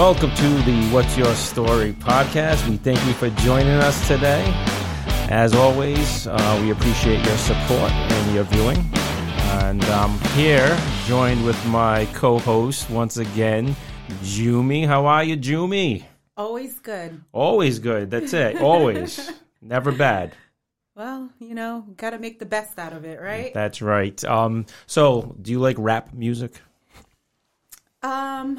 Welcome to the What's Your Story podcast. We thank you for joining us today. As always, uh, we appreciate your support and your viewing. And I'm here, joined with my co-host once again, Jumi. How are you, Jumi? Always good. Always good. That's it. Always. Never bad. Well, you know, got to make the best out of it, right? That's right. Um, so, do you like rap music? Um,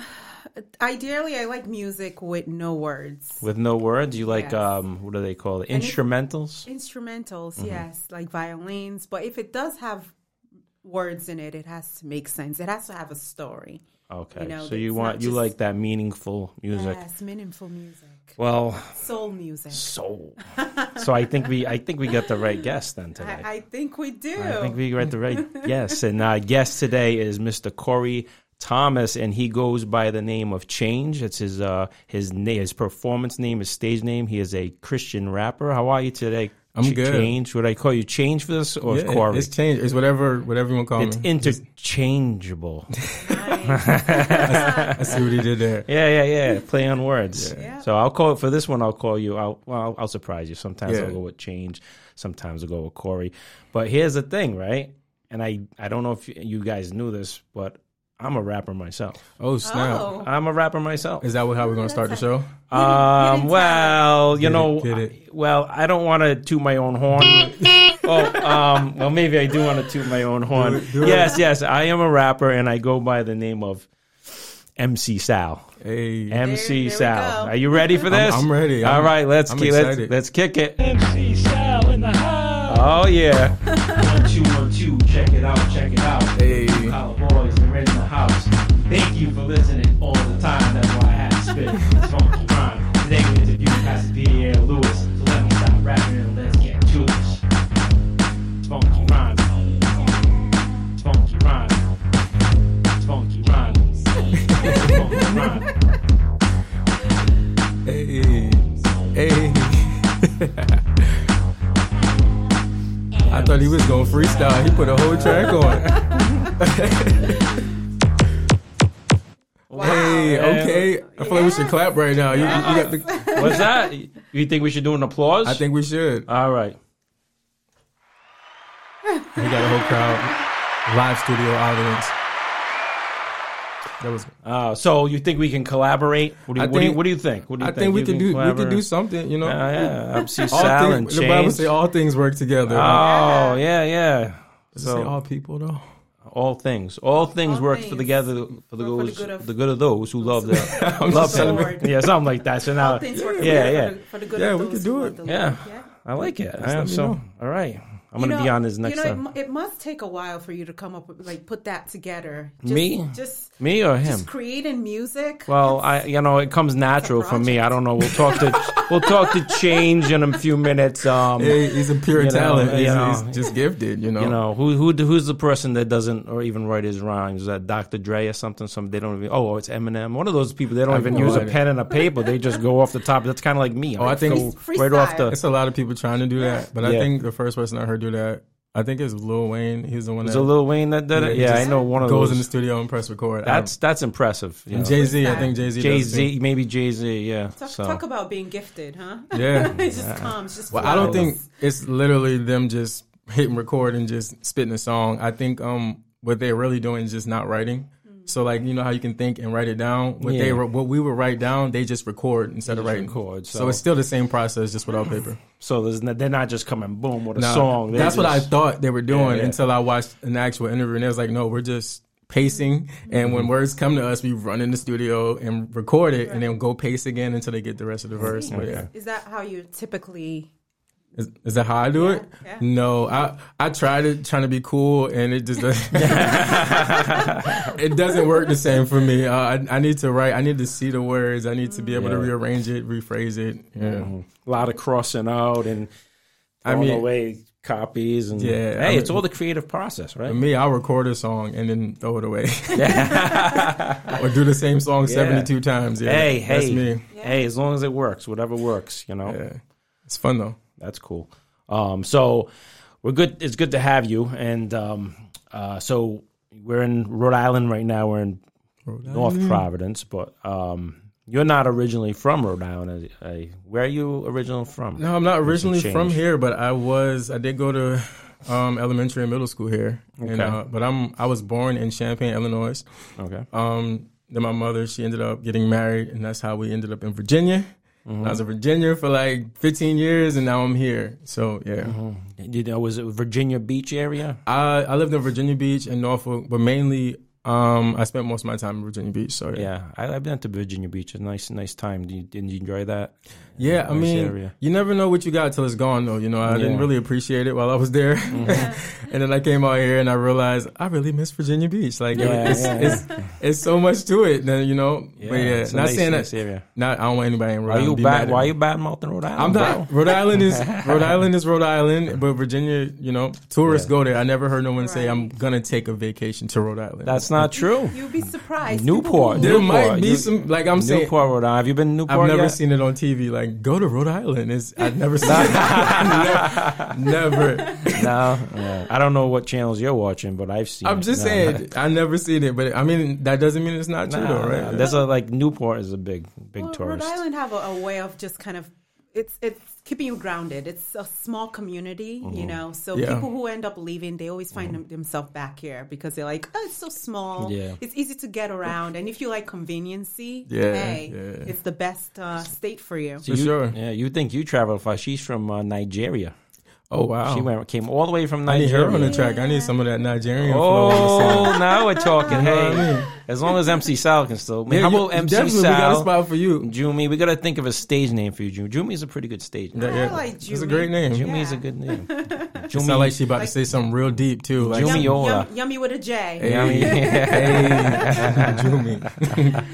ideally, I like music with no words. With no words? You like Yes. um, what do they call it? Instrumentals? Instrumentals, Mm-hmm. yes, like violins. But if it does have words in it, it has to make sense. It has to have a story. Okay. You know, so you want not you like that meaningful music. Yes, meaningful music, Well, soul music. soul. so I think we I think we got the right guest then today. I, I think we do. I think we got the right guest. And our guest today is Mr. Corey Thomas, and he goes by the name of Change. It's his uh his name, his performance name, his stage name. He is a Christian rapper. How are you today? I'm Ch- good. Change. Would I call you Change for this or Yeah, Corey? It's changed. It's whatever whatever you want to call It's me. interchangeable. I see what he did there. yeah, yeah, yeah. Play on words. Yeah. So I'll call it for this one. I'll call you. I'll well, I'll, I'll surprise you. Sometimes Yeah. I'll go with Change. Sometimes I'll go with Corey. But here's the thing, right? And I I don't know if you guys knew this, but I'm a rapper myself. Oh snap! Oh, I'm a rapper myself. Is that what, how we're gonna start the show? Um, well, you Get it, know, get it. I- well, I don't want to toot my own horn. oh, um, well, maybe I do want to toot my own horn. Do it, do it. yes, yes, I am a rapper, and I go by the name of MC Sal. Hey, MC there we Sal. Are you ready for this? I'm ready. All I'm- right, let's I'm ki- let's let's kick it. MC Sal in the house. Oh yeah. One, two, one, two. Check it out, check it out. Hey. Collar you for listening all the time. That's why I had to spit this funky rhyme. Today we interview Pastor Pierre Lewis. So let me stop rapping and let's get this. Funky rhyme. Funky rhyme. Funky rhyme. Funky rhyme. hey, hey. I thought he was going freestyle. He put a whole track on. Hey, okay. I feel like we should clap right now. You, you got the, What's that? You think we should do an applause? I think we should. All right. we got a whole crowd, live studio audience. That was. Uh, so you think we can collaborate? What do you, I what, do you, think- what do you think? What do you I think we You can do. We can do something. You know. Yeah, yeah. MC All Sal and things, the Bible say all things work together. Oh yeah, yeah. Does it say So all people though. All things, all things All work for things together for the, work for the good of- the good of those who love the love just telling them. Yeah, something like that. So now, things work yeah, yeah, for the, for the good Yeah, we those could do it. yeah. Yeah. I like it. I'm so know. all right. I'm You gonna know- be on this next you know, it, time. mu- it must take a while for you to come up with like put that together. Just, Me? just Me or him? just creating music. Well, I you know it comes natural for me. I don't know. We'll talk to we'll talk to change in a few minutes. Um, Hey, he's a pure You know, talent. you He's, know. he's just gifted. You know. You know who who who's the person that doesn't or even write his rhymes? Is that Dr. Dre or something? Some they don't even. Oh, it's Eminem. One of those people. They don't I even use a pen and a paper. They just go off the top. That's kind of like me. Oh, I think- Free- right off the. It's a lot of people trying to do that, but I think the first person I heard do that, I think is Lil Wayne. He's the one Is that it Lil Wayne that did it? Yeah, I know one of those. goes those. in the studio and press record. that's that's impressive. you and know. Jay Z. I think Jay Z. Jay Z, maybe Jay Z. Yeah. talk, so talk about being gifted, huh? Yeah. it just comes. Just Well, I don't think it's literally them just hitting record and just spitting a song. I think um what they're really doing is just not writing. So like you know how you can think and write it down. What they Yeah. were- what we would write down, they just record instead of writing. record, so. so- it's still the same process, just without paper. so there's no, they're not just coming boom with a Nah, song. They that's what I thought they were doing Yeah, yeah. until I watched an actual interview, and it was like, no, we're just pacing, and Mm-hmm. when words come to us, we run in the studio and record it, and then go pace again until they get the rest of the verse. But yeah. Is that how you typically? Is, is that how I do it? yeah. No, I I tried it trying to be cool, and it just doesn't. it doesn't work the same for me. Uh, I I need to write. I need to see the words. I need to be able to rearrange it, rephrase it. Yeah. a lot of crossing out and I mean- away copies and Yeah, Hey, I it's all the creative process, right? Me, I'll record a song and then throw it away, or do the same song seventy two times. Yeah, hey, that's hey, me. hey! As long as it works, whatever works, you know. Yeah, it's fun though. That's cool. Um, so we're good. It's good to have you. And um, uh, so we're in Rhode Island right now. We're in North Providence, but um, You're not originally from Rhode Island. uh, uh, Where are you originally from? No, I'm not originally from here, but I was. I did go to um, elementary and middle school here. And, Okay. uh, but I'm. I was born in Champaign, Illinois. Okay. Um, then my mother, she ended up getting married, and that's how we ended up in Virginia. I was in Virginia for like 15 years, and now I'm here. So yeah, You know, was it Virginia Beach area? I I lived in Virginia Beach and Norfolk, but mainly um, I spent most of my time in Virginia Beach. So yeah, Yeah, I, I've been to Virginia Beach. A nice, nice time. Did you, did you enjoy that? Yeah, I mean, area. you never know what you got till it's gone, though. You know, I didn't Mm-hmm. really appreciate it while I was there, and then I came out here and I realized I really miss Virginia Beach. Like, Yeah, it's, yeah, it's, it's so much to it. Then you know, but yeah, it's not nice, saying nice that. area. Not, I don't want anybody in Rhode Why Island you bad? Why me. you bad mouthing Rhode Island? I'm bro? not. Rhode Island is Rhode Island is Rhode Island, but Virginia, you know, tourists Yeah. go there. I never heard no one say I'm gonna take a vacation to Rhode Island. That's not true. You'd be surprised. Newport. There Newport. might be You- some like I'm saying. Newport, Rhode Island. Have you been to Newport I've never yet? seen it on TV. Like, go to Rhode Island. Is I've never seen it. never. never. no, yeah. I don't know what channels you're watching, but I've seen. I'm it. just No. saying, I never seen it, but I mean that doesn't mean it's not true, Nah, though, right? nah. There's a like Newport is a big, big well, tourist. Rhode Island have a, a way of just kind of it's it's keeping you grounded. It's a small community, Mm-hmm. you know. So Yeah. people who end up leaving, they always find them, themselves back here because they're like, oh, it's so small. Yeah. It's easy to get around, and if you like conveniency, Yeah, hey, yeah. it's the best uh, state for you. So For you, sure. Yeah, you think you travel far? She's from uh, Nigeria. Oh wow, She went came all the way from Nigeria. I need her on the track. I need some of that Nigerian. Oh, now we're talking. You know Hey, I mean? as long as MC Sal can still. Yeah, how you- about MC definitely, we got a Sal? spot for you. Jumi, we gotta think of a stage name for you. Jumi, Jumi is a pretty good stage name. Yeah, yeah. like It's a great name. Jumi is a good name. It Jumi, sound like she about to say something real deep too. Like, Jumi Yum, yum, yummy with a J. Hey, Yummy. hey, Jumi.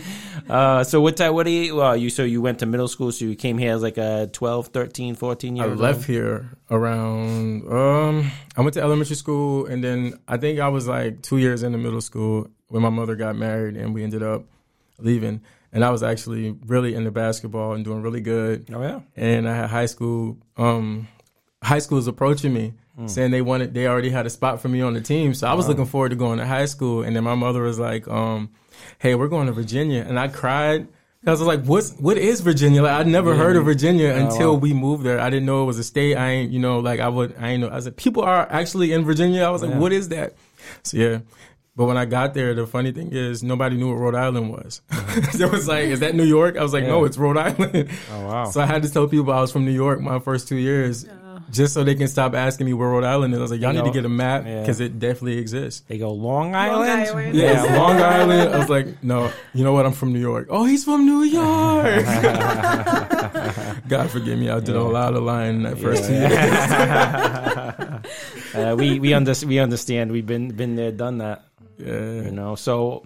Uh, so what time? What do you? Well, you so you went to middle school. So you came here as like a 12, 13, 14 year. I left here around. Um, I went to elementary school, and then I think I was like two years into middle school when my mother got married, and we ended up leaving. And I was actually really into basketball and doing really good. Oh yeah. And I had high school. Um, high school was approaching me, saying they wanted. They already had a spot for me on the team, so I was looking forward to going to high school. And then my mother was like, um, "Hey, we're going to Virginia," and I cried. I was like, "What's what is Virginia?" Like I'd never heard of Virginia oh, until wow. we moved there. I didn't know it was a state. I ain't, you know, like I would, I ain't know. I was like, people are actually in Virginia. I was like, Yeah. "What is that?" So yeah. But when I got there, the funny thing is nobody knew what Rhode Island was. it was like, "Is that New York?" I was like, "No, it's Rhode Island." Oh wow. So I had to tell people I was from New York my first two years, just so they can stop asking me where Rhode Island is. I was like, y'all You need to get a map yeah. because it definitely exists. they go Long Island. Island. Yeah, Yeah. Long Island. I was like, no, you know what? I'm from New York. Oh, he's from New York. God forgive me. I did a lot of lying that first two years. uh, we we under, we understand. We've been been there, done that. Yeah. You know. So,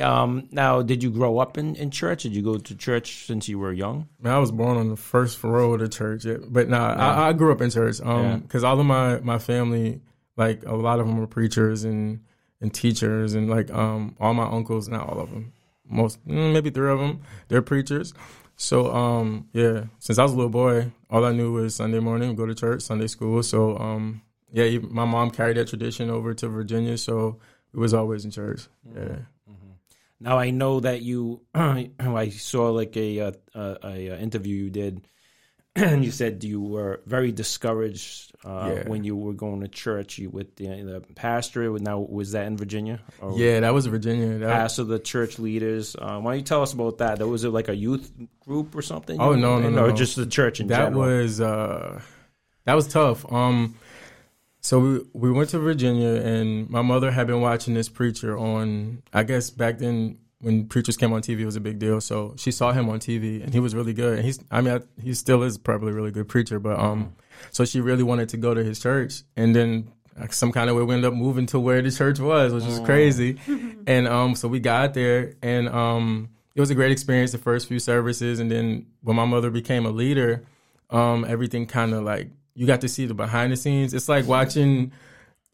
um, now did you grow up in, in church? Did you go to church since you were young? Man, I was born on the first row of the church, yeah. but nah, I, I grew up in church. Um, because all of my my family, like a lot of them were preachers and and teachers, and like um, all my uncles, not all of them, most mm, maybe three of them, they're preachers. So um, yeah, since I was a little boy, all I knew was Sunday morning, go to church, Sunday school. So um, yeah, my mom carried that tradition over to Virginia, so it was always in church. Yeah. Now I know that you. I saw like a uh, a, a, a interview you did, and you said you were very discouraged uh, Yeah. when you were going to church you, with the, the pastor. Now was that in Virginia? Or Yeah, that was Virginia. That, Pastor, the church leaders. Uh, why don't you tell us about that? That was it like a youth group or something? Oh, no, no, no, Or no. just the church in that general. was uh that was tough um so we we went to virginia and my mother had been watching this preacher on i guess back then when preachers came on tv it was a big deal. So she saw him on tv and he was really good. And he's i mean I, he still is probably a really good preacher but um so she really wanted to go to his church. And then like, some kind of way we ended up moving to where the church was which is crazy. And um so we got there and um it was a great experience the first few services. And then when my mother became a leader um everything kind of like you got to see the behind the scenes. It's like watching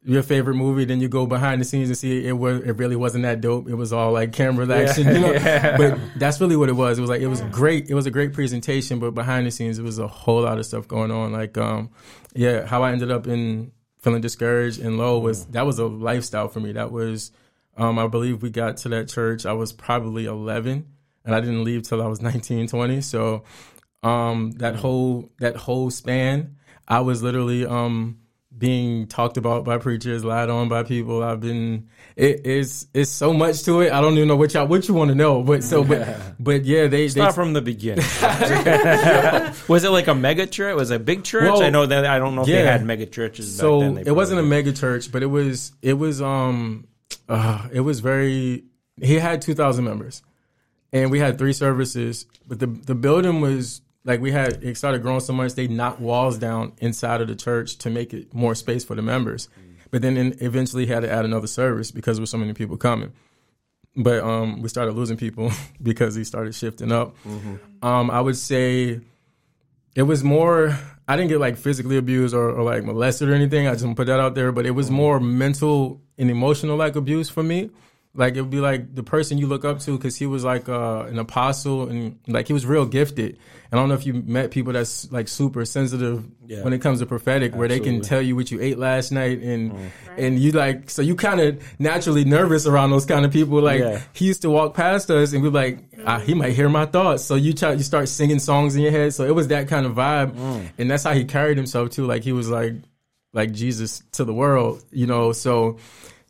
your favorite movie then you go behind the scenes and see it was it really wasn't that dope. It was all like camera action you know? But that's really what it was. It was like it was great. It was a great presentation but behind the scenes it was a whole lot of stuff going on. Like um yeah how i ended up in feeling discouraged and low was that was a lifestyle for me. That was um i believe we got to that church i was probably 11 and I didn't leave till I was 19, 20. So um, that whole that whole span, I was literally um, being talked about by preachers, lied on by people. I've been it is it's so much to it. I don't even know what y'all what you want to know, but so but but yeah, they they Start from the beginning. was it like a mega church? Was it a big church? Well, I know that I don't know if they had mega churches. so back then. They it wasn't a probably- mega church, but it was it was um uh, it was very he had 2000 members. And we had three services, but the the building was like we had it started growing so much they knocked walls down inside of the church to make it more space for the members. But then in, eventually had to add another service because there were so many people coming. But um we started losing people because he started shifting up. Um I would say it was more I didn't get like physically abused or, or like molested or anything. I just put that out there, but it was more mental and emotional like abuse for me. Like it would be like the person you look up to because he was like uh, an apostle and like he was real gifted. And I don't know if you met people that's like super sensitive Yeah. when it comes to prophetic, where they can tell you what you ate last night and and you like so you kind of naturally nervous around those kind of people. Like Yeah. he used to walk past us and we're like, ah, he might hear my thoughts. So you try, you start singing songs in your head. So it was that kind of vibe, and that's how he carried himself too. Like he was like, like Jesus to the world, you know. So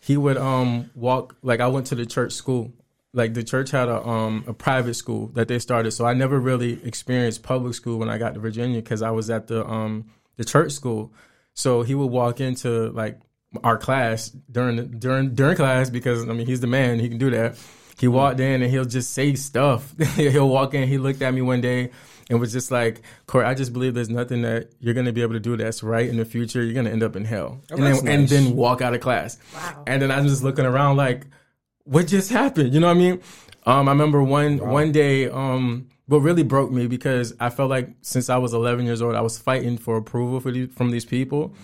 he would um walk like I went to the church school. Like the church had a um a private school that they started. So I never really experienced public school when I got to Virginia because I was at the um the church school. So he would walk into like our class during during during class because I mean he's the man he can do that. He walked in and he'll just say stuff. he'll walk in. He looked at me one day and was just like, "Corey, I just believe there's nothing that you're gonna be able to do that's right in the future. You're gonna end up in hell." and that's then and then walk out of class. Wow. And then I'm just looking around like, what just happened? You know what I mean? Um, I remember one one day, um, what really broke me because I felt like since I was 11 years old, I was fighting for approval for these, from these people,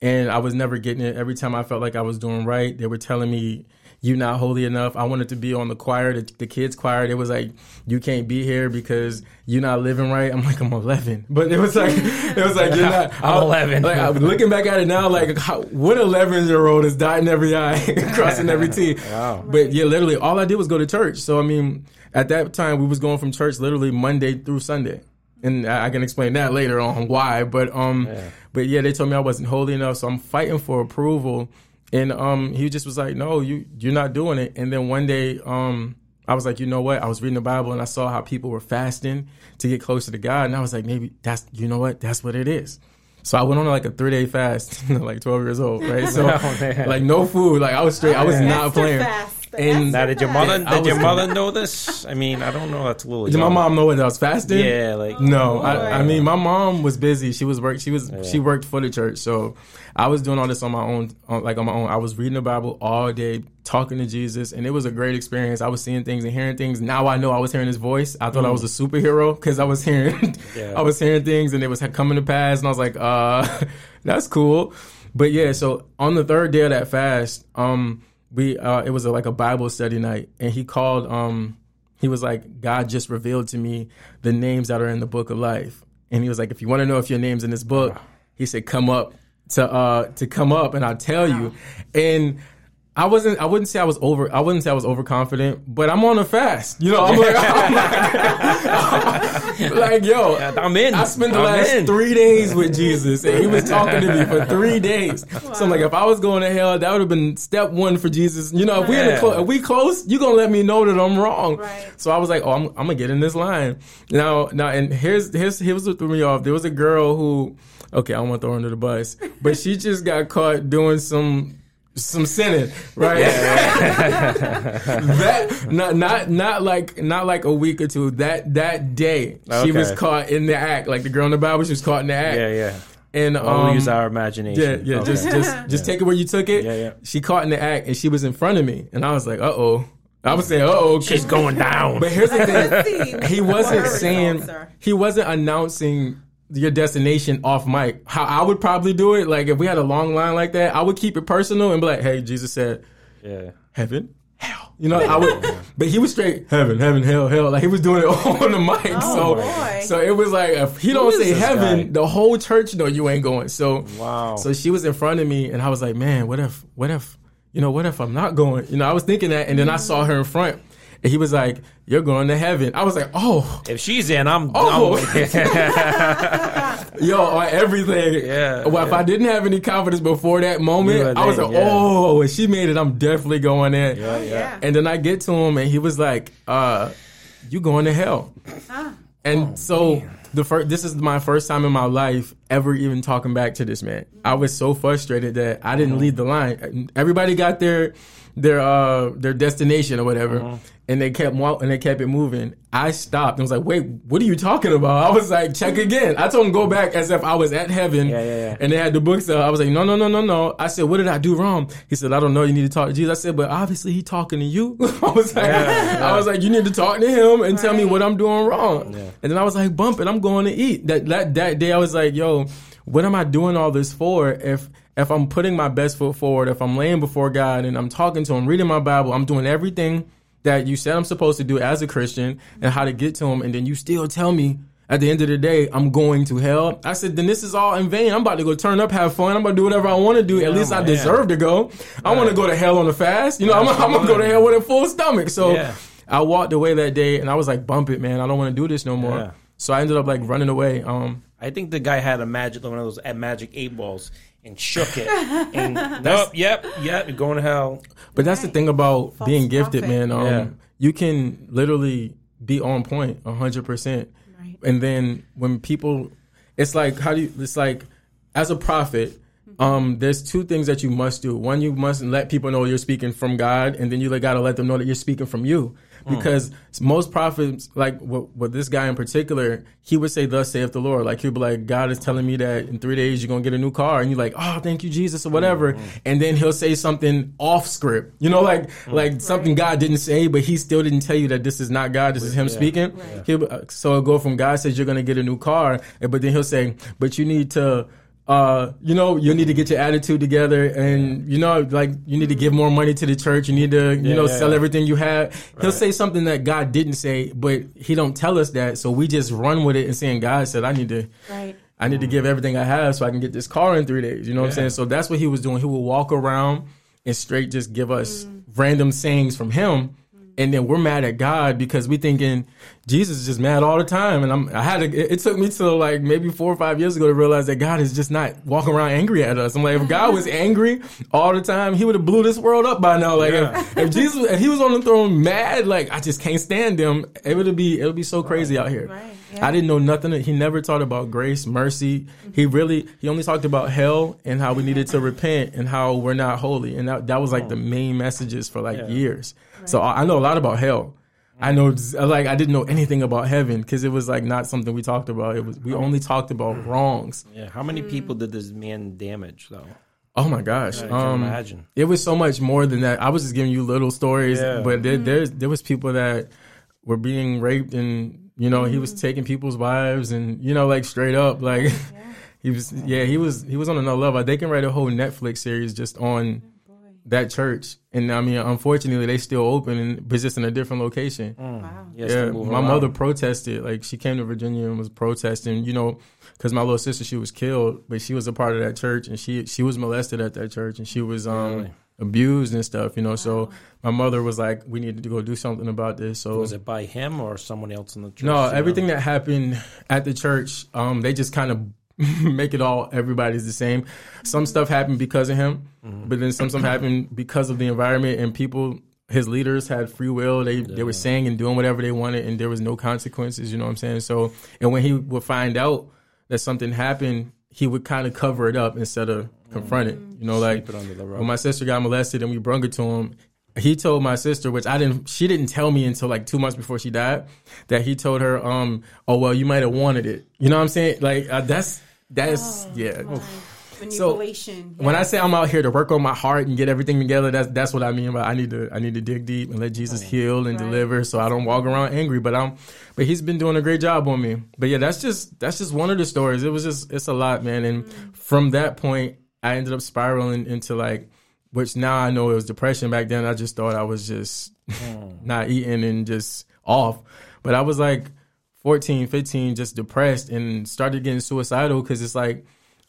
and I was never getting it. Every time I felt like I was doing right, they were telling me. You not holy enough. I wanted to be on the choir, the, the kids choir. It was like you can't be here because you're not living right. I'm like I'm 11, but it was like it was like you're not. I'm 11. Like I'm looking back at it now, like how, what 11 year old is dotting every I, crossing every T. Wow. But yeah, literally, all I did was go to church. So I mean, at that time, we was going from church literally Monday through Sunday, and I, I can explain that later on why. But um, but yeah, they told me I wasn't holy enough, so I'm fighting for approval. And um, he just was like, "No, you you're not doing it." And then one day, um, I was like, "You know what?" I was reading the Bible and I saw how people were fasting to get closer to God, and I was like, "Maybe that's you know what? That's what it is." So I went on like a three day fast, like 12 years old, right? So Oh, like no food, like I was straight. I was not Esther playing. Fast. The And- Now, did your mother? I Did your mother know this? I mean, I don't know. That's a little. Did my mom know that I was fasting? Yeah, like No, boy. I, I mean my mom was busy. She was work. She was she worked for the church, so I was doing all this on my own, on, like on my own. I was reading the Bible all day, talking to Jesus, and it was a great experience. I was seeing things and hearing things. Now I know I was hearing His voice. I thought I was a superhero because I was hearing, Yeah. I was hearing things, and it was coming to pass, and I was like, uh, that's cool. But yeah, so on the third day of that fast, um, we uh, it was a, like a Bible study night, and he called um he was like, God just revealed to me the names that are in the book of life. And he was like, if you want to know if your name's in this book, he said, come up to uh to come up and I'll tell you. And I wasn't I wouldn't say I was over I wouldn't say I was overconfident, but I'm on a fast. You know, I'm like, I'm like, like, yo, I'm in. I spent the I'm last in. three days with Jesus, and he was talking to me for three days. So I'm like, if I was going to hell, that would have been step one for Jesus. You know, if we in the clo- if we close, you gonna let me know that I'm wrong. Right. So I was like, oh, I'm, I'm gonna get in this line now. Now, and here's here's here's what threw me off. There was a girl who, okay, I don't want to throw her under the bus, but she just got caught doing some some sinning, right? that not not not like not like a week or two. That that day she was caught in the act. Like the girl in the Bible, she was caught in the act. Yeah, yeah. And We'll um, use our imagination. yeah, yeah. Okay. Just just just take it where you took it. Yeah, yeah. She caught in the act, and she was in front of me, and I was like, uh oh. I was saying, uh oh, She's going down. But here's the thing. He wasn't saying he wasn't announcing your destination off mic. How I would probably do it, like if we had a long line like that, I would keep it personal and be like, "Hey, Jesus said yeah. heaven, hell." You know, I would. but he was straight heaven, heaven, hell, hell. Like he was doing it on the mic. Oh, so, boy. so it was like if he don't say heaven, guy? the whole church know you ain't going. So Wow. So she was in front of me, and I was like, man, what if, what if, you know, what if I'm not going? You know, I was thinking that, and then I saw her in front. And he was like, "You're going to heaven." I was like, "Oh, If she's in, I'm. Oh. I'm yo, on everything." Yeah, Well, if. I didn't have any confidence before that moment, I was like, yeah. "Oh, if she made it, I'm definitely going in." yeah, yeah. Yeah. And then I get to him, and he was like, uh, "You going to hell?" Ah. And so the first, this is my first time in my life ever even talking back to this man. I was so frustrated that I didn't lead the line. Everybody got their their uh their destination or whatever, and they kept wa- and they kept it moving. I stopped and was like, "Wait, what are you talking about?" I was like, "Check again." I told him go back as if I was at heaven. Yeah, yeah, yeah. And they had the books. Uh, I was like, "No, no, no, no, no." I said, "What did I do wrong?" He said, "I don't know. You need to talk to Jesus." I said, "But obviously he talking to you." I was like, I was like, "You need to talk to him and tell me what I'm doing wrong." And then I was like, "Bump it, I'm going to eat." That that that day, I was like, "Yo, what am I doing all this for? If if I'm putting my best foot forward, if I'm laying before God and I'm talking to Him, reading my Bible, I'm doing everything that you said I'm supposed to do as a Christian and how to get to Him, and then you still tell me." At the end of the day, I'm going to hell. I said, then this is all in vain. I'm about to go turn up, have fun. I'm about to do whatever I want to do. At least I man. deserve to go. I want to go to hell on a fast. You know, I'm, I'm gonna go to hell with a full stomach. So Yeah. I walked away that day and I was like, bump it, man. I don't want to do this no more. Yeah. So I ended up like running away. Um, I think the guy had a magic one of those uh, magic eight balls and shook it. and nope, yep, yep, you're going to hell. but that's the thing about False being gifted, prophet. man. Um, Yeah. You can literally be on point point hundred percent. Right. And then when people, it's like, how do you, it's like, as a prophet, um, there's two things that you must do. One, you must let people know you're speaking from God, and then you got to let them know that you're speaking from you. Hmm. Because most prophets, like with, with this guy in particular, he would say, "Thus saith the Lord." Like he'd be like, "God is telling me that in three days you're gonna get a new car," and you're like, "Oh, thank you, Jesus," or whatever. Hmm. And then he'll say something off script, you know, like hmm. like something God didn't say, but he still didn't tell you that this is not God, this is him speaking. He'll, uh, so it'll go from God says you're gonna get a new car, but then he'll say, "But you need to." Uh, you know, you need to get your attitude together, and you know, like you need to give more money to the church. You need to, you Yeah, know, yeah, sell yeah. everything you have. He'll say something that God didn't say, but he don't tell us that, so we just run with it and saying, God said, I need to. Right. I need to give everything I have so I can get this car in three days. You know what I'm saying? So that's what he was doing. He would walk around and straight just give us random sayings from him. And then we're mad at God because we thinking Jesus is just mad all the time. And I'm, I had to, it, took me to like maybe four or five years ago to realize that God is just not walking around angry at us. I'm like, if God was angry all the time, he would have blew this world up by now. Like if, if Jesus, if he was on the throne mad, like I just can't stand him, it would be, it would be so crazy out here. Right, yeah. I didn't know nothing. He never taught about grace, mercy. He mm-hmm. really, he only talked about hell and how we needed to repent and how we're not holy. And that, that was like the oh. main messages for like years. So I, I know a lot about hell. I know, mm. like, I didn't know anything about heaven because it was like not something we talked about. It was, we mm. only talked about mm. wrongs. Yeah, how many people did this man damage though? Oh my gosh. I can Um, imagine. it was so much more than that. I was just giving you little stories, Yeah. but there, there's there was people that were being raped, and you know he was taking people's wives, and you know like straight up, like he was, yeah, he was he was on another level. They can write a whole Netflix series just on that church, and I mean, unfortunately, they still open, and but just in a different location. Wow. Yes, Yeah, my around. mother protested. Like she came to Virginia and was protesting. You know, because my little sister she was killed, but she was a part of that church, and she she was molested at that church, and she was um Really? abused and stuff. You know, so my mother was like, "We need to go do something about this." So Was it by him or someone else in the church? no, you know? everything that happened at the church, um, they just kind of make it all everybody's the same. Some stuff happened because of him, but then some stuff happened because of the environment and people. His leaders had free will. They they were saying and doing whatever they wanted, and there was no consequences. You know what I'm saying? So, and when he would find out that something happened, he would kind of cover it up instead of confront it. You know, like Sweep it under the rug. when my sister got molested and we brung it to him, he told my sister, which I didn't, she didn't tell me until like two months before she died, that he told her, um, oh well, you might have wanted it. You know what I'm saying? Like uh, that's that's yeah. Right. Manipulation. When I say I'm out here to work on my heart and get everything together, that's that's what I mean. But I need to I need to dig deep and let Jesus heal and Right. deliver, so I don't walk around angry. But I'm, but he's been doing a great job on me. But yeah, that's just that's just one of the stories. It was just it's a lot, man. And from that point, I ended up spiraling into like, which now I know it was depression. Back then, I just thought I was just not eating and just off. But I was like 14, 15, just depressed and started getting suicidal because it's like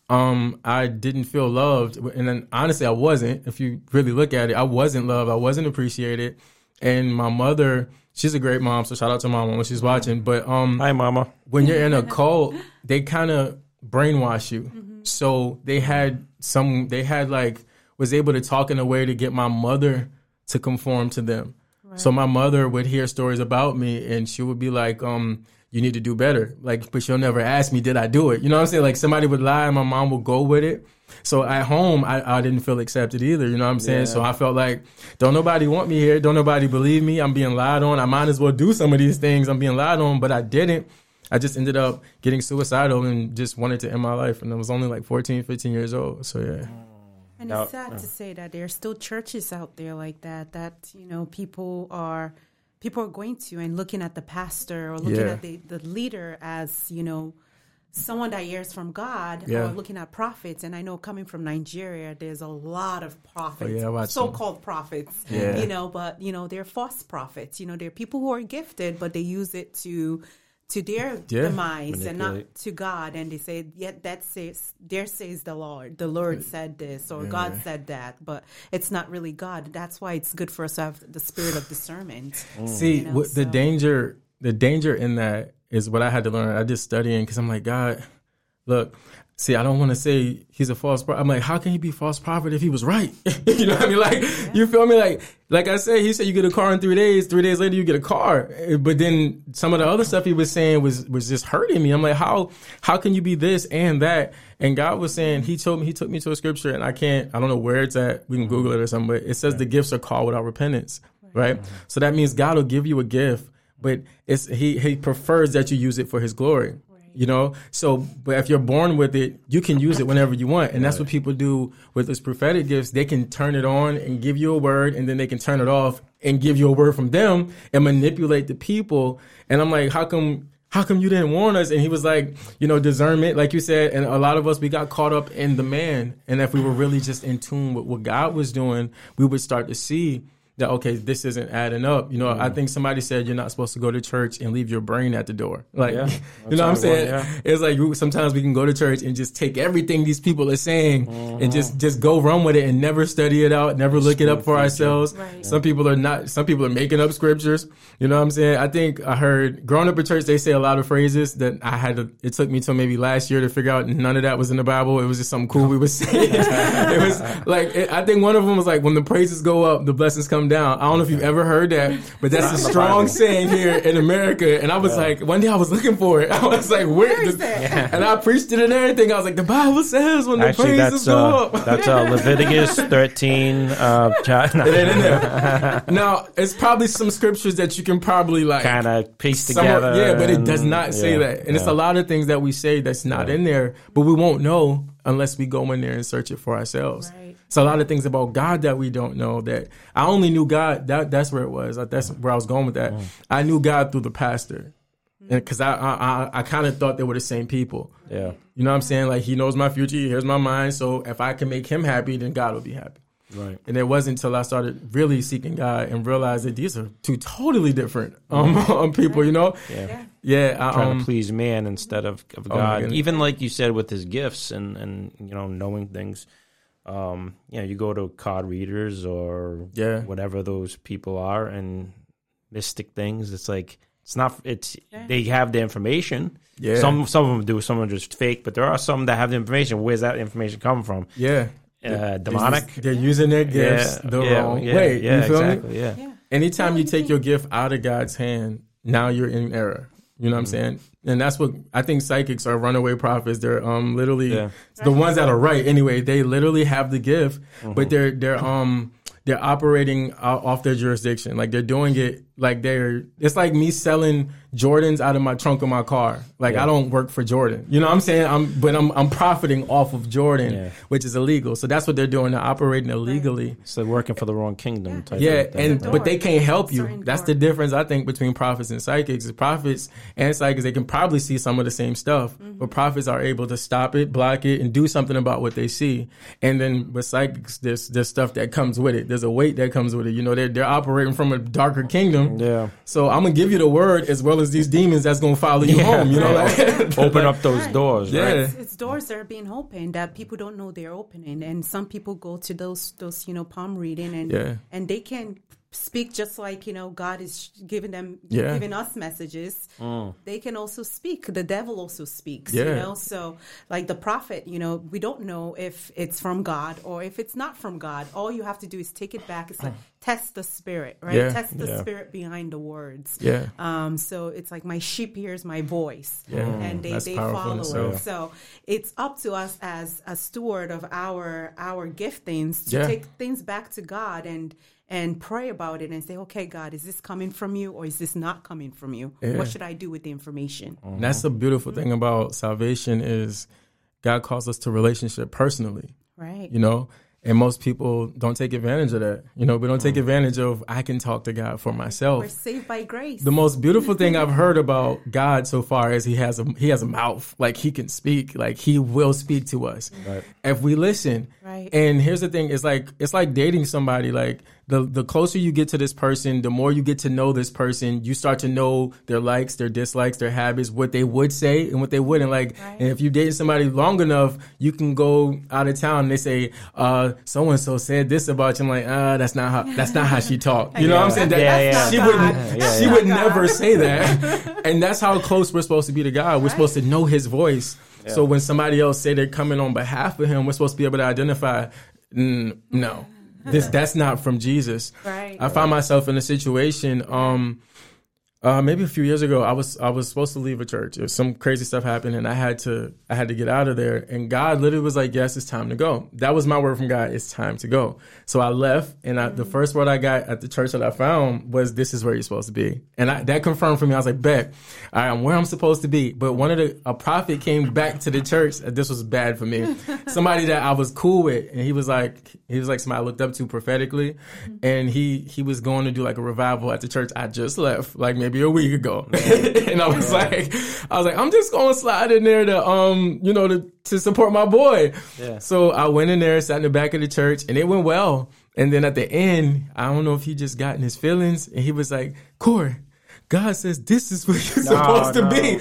um, I didn't feel loved. And then honestly, I wasn't. If you really look at it, I wasn't loved. I wasn't appreciated. And my mother she's a great mom. So shout out to mama when she's watching. But um, Hi, Mama. when you're in a cult, they kind of brainwash you. So they had some, they had like, was able to talk in a way to get my mother to conform to them. So my mother would hear stories about me and she would be like, um, you need to do better. Like, but she'll never ask me, did I do it? You know what I'm saying? Like somebody would lie and my mom would go with it. So at home, I, I didn't feel accepted either. You know what I'm saying? So I felt like, don't nobody want me here. Don't nobody believe me. I'm being lied on. I might as well do some of these things. I'm being lied on, but I didn't. I just ended up getting suicidal and just wanted to end my life. And I was only like 14, 15 years old. So yeah. And it's sad to say that there are still churches out there like that that you know people are people are going to and looking at the pastor or looking Yeah. at the, the leader as you know someone that hears from God uh, Yeah. or looking at prophets. And I know coming from Nigeria, there's a lot of prophets, Oh, yeah, watched them. so-called prophets, Yeah. you know, but you know they're false prophets. You know, they're people who are gifted, but they use it to to their Yeah. demise and not to God. And they say, "Yet that says, there says the Lord. The Lord said this, or God said that." But it's not really God. That's why it's good for us to have the spirit of discernment. See, You know, what the danger, the danger in that is what I had to learn. I just studying because I'm like, God, look, see, I don't want to say he's a false prophet. I'm like, how can he be false prophet if he was right? you know what I mean? Like, you feel me? Like, like I said, he said you get a car in three days. Three days later, you get a car. Eh, But then some of the other stuff he was saying was was just hurting me. I'm like, how how can you be this and that? And God was saying, He told me, He took me to a scripture, and I can't, I don't know where it's at. We can Google it or something, but it says the gifts are called without repentance, right? So that means God will give you a gift, but it's He He prefers that you use it for His glory. You know, so but if you're born with it, you can use it whenever you want, and that's what people do with those prophetic gifts. They can turn it on and give you a word, and then they can turn it off and give you a word from them and manipulate the people. And I'm like, how come? How come you didn't warn us? And he was like, you know, discernment, like you said, and a lot of us we got caught up in the man. And if we were really just in tune with what God was doing, we would start to see that okay, this isn't adding up. You know, I mm-hmm. think somebody said you're not supposed to go to church and leave your brain at the door. Like, Yeah, you know what I'm that's how it saying? yeah. It's like sometimes we can go to church and just take everything these people are saying and mm-hmm. just just go run with it and never study it out, never look it up for ourselves. Right. Some people are not. Some people are making up scriptures. You know what I'm saying? I think I heard growing up in church, they say a lot of phrases that I had to. It took me till maybe last year to figure out none of that was in the Bible. It was just something cool we were saying. it was like it, I think one of them was like when the praises go up, the blessings come down. I don't know if you've ever heard that, but that's a strong saying here in America. And I was like, one day I was looking for it. I was like, where? is the- that? And I preached it and everything. I was like, the Bible says when the Actually, praises that's go uh, up. that's uh, Leviticus 13. Uh, It ain't in there. now, it's probably some scriptures that you can probably like kind of piece together. yeah, but it does and- not say yeah, that. And it's a lot of things that we say that's not in there, but we won't know unless we go in there and search it for ourselves. Right. It's a lot of things about God that we don't know that I only knew God. That that's where it was. That's where I was going with that. Mm. I knew God through the pastor, and because I I, I, I kind of thought they were the same people. Yeah. You know what I'm saying? Like he knows my future, he hears my mind. So if I can make him happy, then God will be happy. Right. And it wasn't until I started really seeking God and realized that these are two totally different um, um, people. You know? Yeah. Yeah. I, Trying um, to please man instead of, of God. goodness. Even like you said with his gifts and, and you know, knowing things. Um, you know, you go to card readers or Yeah. whatever those people are and mystic things. It's like it's not it's Yeah. they have the information. Yeah. Some some of them do, some are just fake, but there are some that have the information. Where's that information coming from? yeah. Uh, demonic. They're using their gifts Yeah, the yeah, wrong yeah, way. Yeah, you feel exactly. me? Yeah. Yeah. Anytime you you take your gift out of God's hand, now you're in error. You know what I'm Mm-hmm. saying? And that's what I think psychics are runaway prophets. They're um literally Yeah. the ones that are right anyway. They literally have the gift, Mm-hmm. but they're they're um they're operating off their jurisdiction. Like they're doing it like they're. It's like me selling Jordans out of my trunk of my car. Like I don't work for Jordan. You know what I'm saying? I'm but I'm I'm profiting off of Jordan, Yeah. which is illegal. So that's what they're doing. They're operating illegally. It's like working for the wrong kingdom. Type Yeah, of and door. but they can't help you. That's the difference I think between prophets and psychics. The prophets and psychics they can probably see some of the same stuff, Mm-hmm. but prophets are able to stop it, block it, and do something about what they see. And then with psychics, there's there's stuff that comes with it. There's a weight that comes with it. You know, they're they're operating from a darker kingdom. Yeah. So I'm gonna give you the word as well as these demons that's gonna follow you home. You know, like Open up those Right. doors. Yeah. Right? It's, it's doors that are being opened that people don't know they're opening, and some people go to those those you know palm reading and Yeah. and they can speak just like you know God is giving them Yeah. giving us messages. They can also speak. The devil also speaks. You know, so like the prophet, you know, we don't know if it's from God or if it's not from God. All you have to do is take it back. It's like test the spirit, right? Yeah. Test the Yeah. spirit behind the words. Yeah. Um, so it's like my sheep hears my voice, Yeah. and they, That's they follow itself. it. So it's up to us as a steward of our our giftings to Yeah. take things back to God and and pray about it and say, okay, God, is this coming from you or is this not coming from you? Yeah. What should I do with the information? And that's the beautiful thing about salvation is God calls us to relationship personally. Right. you know and most people don't take advantage of that you know we don't take mm. advantage of i can talk to god for myself We're saved by grace. the most beautiful thing i've heard about god so far is he has a he has a mouth like he can speak like he will speak to us Right. if we listen Right. and here's the thing it's like it's like dating somebody like the the closer you get to this person the more you get to know this person you start to know their likes their dislikes their habits what they would say and what they wouldn't. Like Right. and if you date somebody long enough you can go out of town and they say uh so and so said this about you. I'm like uh that's not how that's not how she talked you know what i'm saying? That, Yeah, yeah. she That's would not God. Yeah, she yeah. would never say that. And that's how close we're supposed to be to god. We're supposed to know his voice. So when somebody else say they're coming on behalf of him we're supposed to be able to identify mm, no this that's not from jesus Right. i find myself in a situation um uh, maybe a few years ago, I was I was supposed to leave a church. If some crazy stuff happened, and I had to I had to get out of there. And God literally was like, "Yes, it's time to go." That was my word from God. It's time to go. So I left, and I, the mm. first word I got at the church that I found was, "This is where you're supposed to be." And I, that confirmed for me. I was like, "Bet, I am where I'm supposed to be." But one of the a prophet came back to the church. and This was bad for me. Somebody that I was cool with, and he was like, he was like somebody I looked up to prophetically, mm-hmm. and he he was going to do like a revival at the church I just left, like maybe a week ago. and I was like, I was like, I'm just going to slide in there to um, you know, to to support my boy. Yeah. So I went in there, sat in the back of the church, and it went well. And then at the end, I don't know if he just got in his feelings, and he was like, Corey, God says this is what you're supposed to no. be.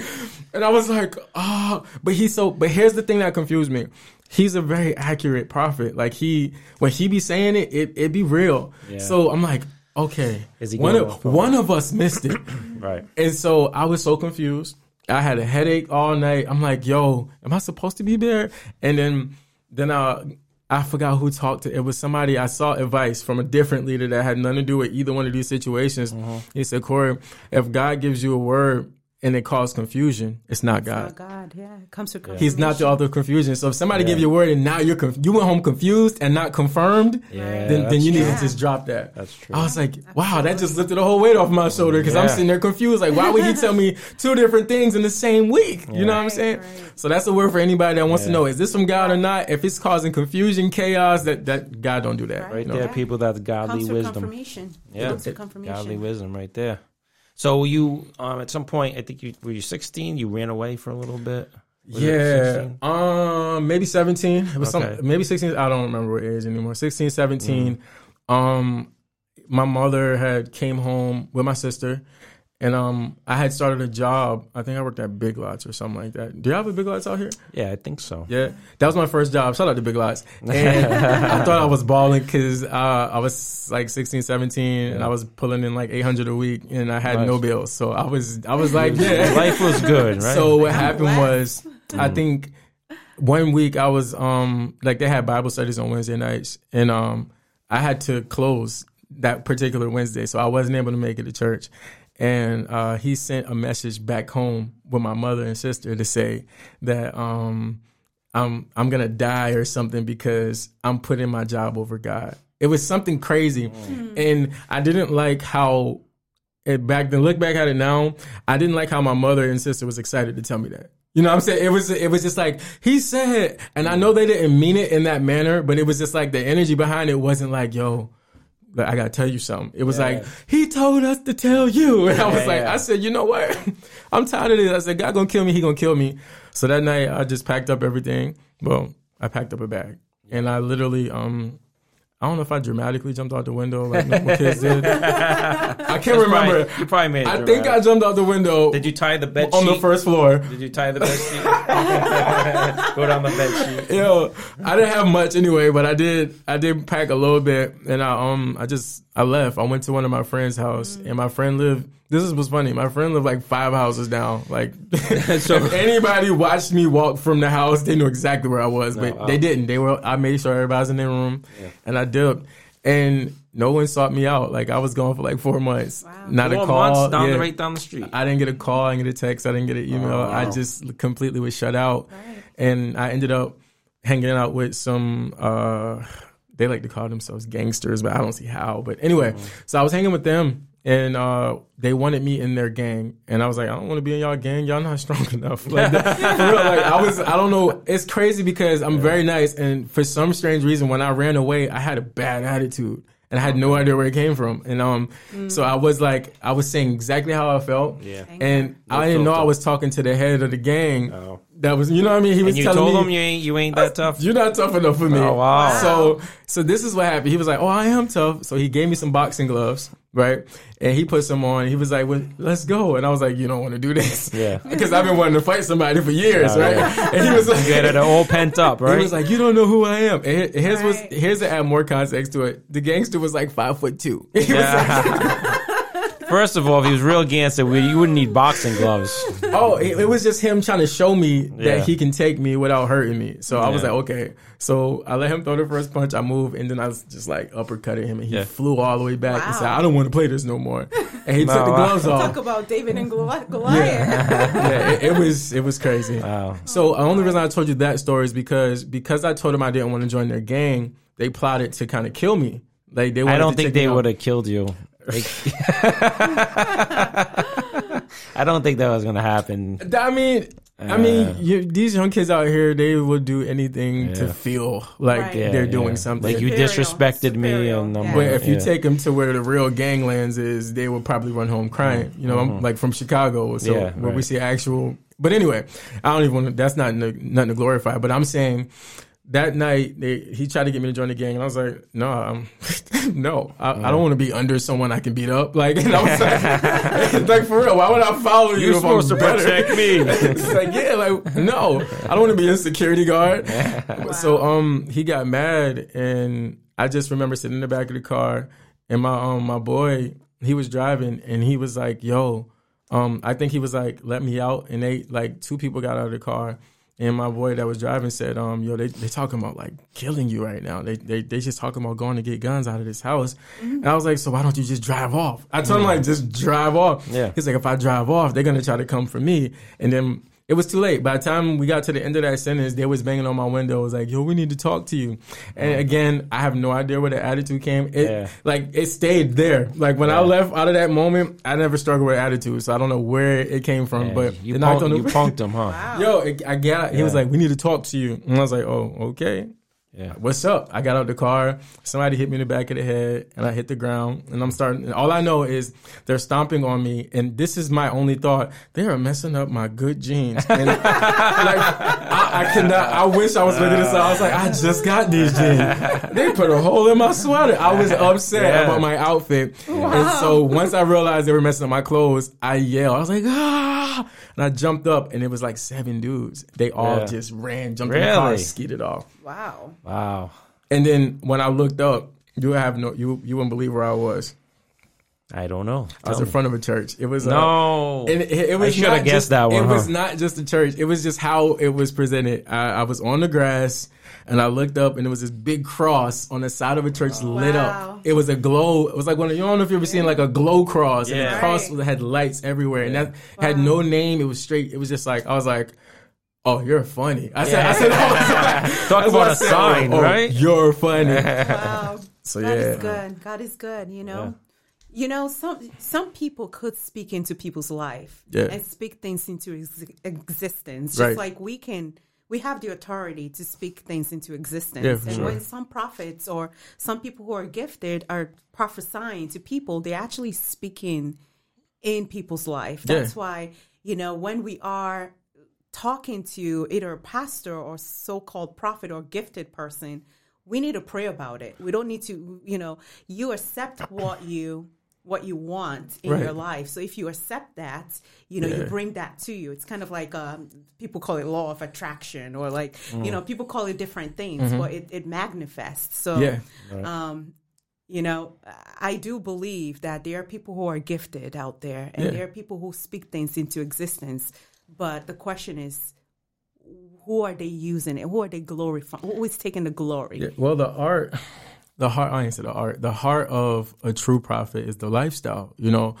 And I was like, oh, but he's so, but here's the thing that confused me. He's a very accurate prophet. Like he, when he be saying it, it, it be real. Yeah. So I'm like, okay, Is he one of, one of us missed it. Right. And so I was so confused. I had a headache all night. I'm like, yo, am I supposed to be there? And then, then I, I forgot who talked to. It was somebody I saw advice from a different leader that had nothing to do with either one of these situations. Mm-hmm. He said, Corey, if God gives you a word and it caused confusion, it's not God. Oh God, yeah, it comes through. He's not the author of confusion. So if somebody Yeah. give you a word and now you're conf- you went home confused and not confirmed, Yeah, then, then that's you need to just drop that. That's true. I was like, wow, that just lifted a whole weight off my shoulder because I'm sitting there confused. Like, why would he tell me two different things in the same week? You know what I'm saying? right. So that's a word for anybody that wants to know: is this from God or not? If it's causing confusion, chaos, that that God don't do that. Right. Right you there, people that's godly comes wisdom. confirmation. Yeah. Comes confirmation. Godly wisdom, right there. So you, um, at some point, I think you were you 16. You ran away for a little bit. Was Yeah, um, maybe seventeen. It was Okay. some, maybe sixteen. I don't remember what age anymore. 16, 17. Mm. Um, my mother had came home with my sister, and um, I had started a job. I think I worked at Big Lots or something like that. Do you have a Big Lots out here? Yeah, I think so. Yeah, that was my first job. Shout out to Big Lots. And I thought I was balling because uh, I was like 16, 17, and I was pulling in like 800 a week, and I had no bills. So I was, I was like, yeah. Life was good, right? So what happened was, I think one week I was um like they had Bible studies on Wednesday nights, and um I had to close that particular Wednesday, so I wasn't able to make it to church. And uh, he sent a message back home with my mother and sister to say that um I'm I'm gonna die or something because I'm putting my job over God. It was something crazy, and I didn't like how it back then. Look back at it now, I didn't like how my mother and sister was excited to tell me that. You know what I'm saying? It was it was just like he said, and I know they didn't mean it in that manner, but it was just like the energy behind it wasn't like yo. Like, I gotta tell you something. It was Yeah. like he told us to tell you, and I was Yeah, like, yeah. I said, you know what? I'm tired of this. I said, God gonna kill me. He gonna kill me. So that night, I just packed up everything. Well, I packed up a bag, and I literally, um, I don't know if I dramatically jumped out the window like normal kids did. I can't remember. Probably- you probably made it. I think I jumped out the window Did you tie the bed sheet? on sheet? the first floor. Did you tie the bed sheet? Go down the bed sheet. Yo, I didn't have much anyway, but I did. I did pack a little bit, and I um, I just I left. I went to one of my friend's house, and my friend lived. This is was funny. My friend lived like five houses down. Like, so if anybody watched me walk from the house, they knew exactly where I was, but wow. they didn't. They were. I made sure everybody was in their room, and I dipped, and no one sought me out. Like I was gone for like four months. Wow. Not Four a call. months down yeah. the right down the street. I didn't get a call, I didn't get a text, I didn't get an email. Oh, I just completely was shut out. Right. And I ended up hanging out with some uh they like to call themselves gangsters, but I don't see how. But anyway, Mm-hmm. so I was hanging with them and uh they wanted me in their gang and I was like, I don't want to be in y'all gang. Y'all not strong enough. Like that- for real, like I was I don't know. It's crazy because I'm very nice and for some strange reason when I ran away, I had a bad attitude. And I had no idea where it came from. And um so I was like I was saying exactly how I felt. Yeah. And I didn't know I was talking to the head of the gang. Oh. That was, you know what I mean? He was And you telling told me, him you ain't you ain't that tough. you're not tough enough for me. Oh, wow. So, so this is what happened. He was like, "Oh, I am tough." So he gave me some boxing gloves, right? And he put some on. He was like, well, "Let's go." And I was like, "You don't want to do this, Yeah. Because I've been wanting to fight somebody for years, Oh, right?" yeah. And he was like, You had it all pent up, right? He was like, "You don't know who I am." And here- here's was here's to add more context to it. The gangster was like five foot two. He was like, Yeah. First of all, if he was real gangster, we- you wouldn't need boxing gloves. Oh, it, it was just him trying to show me that Yeah. he can take me without hurting me. So I was Yeah. like, okay. So I let him throw the first punch. I moved, and then I was just like uppercutting him, and he Yeah. flew all the way back and Wow. said, "I don't want to play this no more." And he No, took the wow. gloves off. Talk about David and Goli- Goliath. yeah, it, it was it was crazy. Wow. So the only reason I told you that story is because because I told him I didn't want to join their gang. They plotted to kind of kill me. Like they. I wanted don't to think take me they out. would have killed you. Like- I don't think that was gonna happen. I mean, I mean, Uh, you, these young kids out here, they would do anything to feel like Right. Yeah, they're doing yeah. something. Like you Superior. disrespected me, Superior. and Yeah. But if you yeah. take them to where the real ganglands is, they would probably run home crying. You know, I'm like from Chicago, so Mm-hmm. Yeah, where we see actual. But anyway, I don't even. want to That's not nothing to glorify. But I'm saying that night they, he tried to get me to join the gang, and I was like, no, I'm, no, I, I don't want to be under someone I can beat up. Like, and I was like, like for real, why would I follow you? You're if I'm supposed to better? protect me. it's like, yeah, like no, I don't want to be a security guard. So um, he got mad, and I just remember sitting in the back of the car, and my um my boy he was driving, and he was like, yo, um, I think he was like, let me out, and they like two people got out of the car. And my boy that was driving said, um, yo, they they talking about like killing you right now. They they they just talking about going to get guns out of this house. And I was like, so why don't you just drive off? I told him like just drive off. Yeah. He's like, if I drive off, they're gonna try to come for me. And then it was too late. By the time we got to the end of that sentence, they was banging on my window. It was like, yo, we need to talk to you. And mm-hmm. again, I have no idea where the attitude came. It Yeah. like it stayed there. Like when I left out of that moment, I never struggled with attitude. So I don't know where it came from. Yeah, But you, they knocked punked, on the you punked him, huh? Wow. Yo, it, I got. He was like, "We need to talk to you," and I was like, "Oh, okay." Yeah. What's up? I got out the car. Somebody hit me in the back of the head, and I hit the ground. And I'm starting. and All I know is they're stomping on me, and this is my only thought. They are messing up my good jeans. And like, I, I cannot. I wish I was looking this. I was like, I just got these jeans. They put a hole in my sweater. I was upset Yeah. about my outfit, and so once I realized they were messing up my clothes, I yelled. I was like, ah! And I jumped up, and it was like seven dudes. They all Yeah. just ran, jumped in the car, Really? skeeted off. Wow. Wow. And then when I looked up, you have no you you wouldn't believe where I was. I don't know. I was Tell in front of a church. It was uh, No. and it, it was I shoulda not guessed just, that one, It was not just a church. It was just how it was presented. I, I was on the grass and I looked up and there was this big cross on the side of a church oh, lit Wow. up. It was a glow. It was like one of you don't know if you ever seen like a glow cross and Yeah. the cross Right. had lights everywhere and that had no name. It was straight. It was just like I was like. Oh, you're funny. I said, I said, oh, Talk that's about what I a said. sign, Oh, right? You're funny. Wow. So God yeah, is good. God is good. You know. You know, some some people could speak into people's life Yeah. and speak things into ex- existence, just Right. like we can. We have the authority to speak things into existence. Yeah, and sure. when some prophets or some people who are gifted are prophesying to people, they're actually speaking in people's life. Yeah. That's why, you know, when we are talking to either a pastor or so called prophet or gifted person, we need to pray about it. We don't need to, you know, you accept what you what you want in Right. your life. So if you accept that, you know, you bring that to you. It's kind of like um, people call it law of attraction, or like you know, people call it different things, but it, it manifests. So Mm-hmm. Yeah. um, you know, I do believe that there are people who are gifted out there, and Yeah. there are people who speak things into existence. But the question is, who are they using it? Who are they glorifying? Who is taking the glory? Yeah, well, the art, the heart. I ain't say the art. The heart of a true prophet is the lifestyle. You know,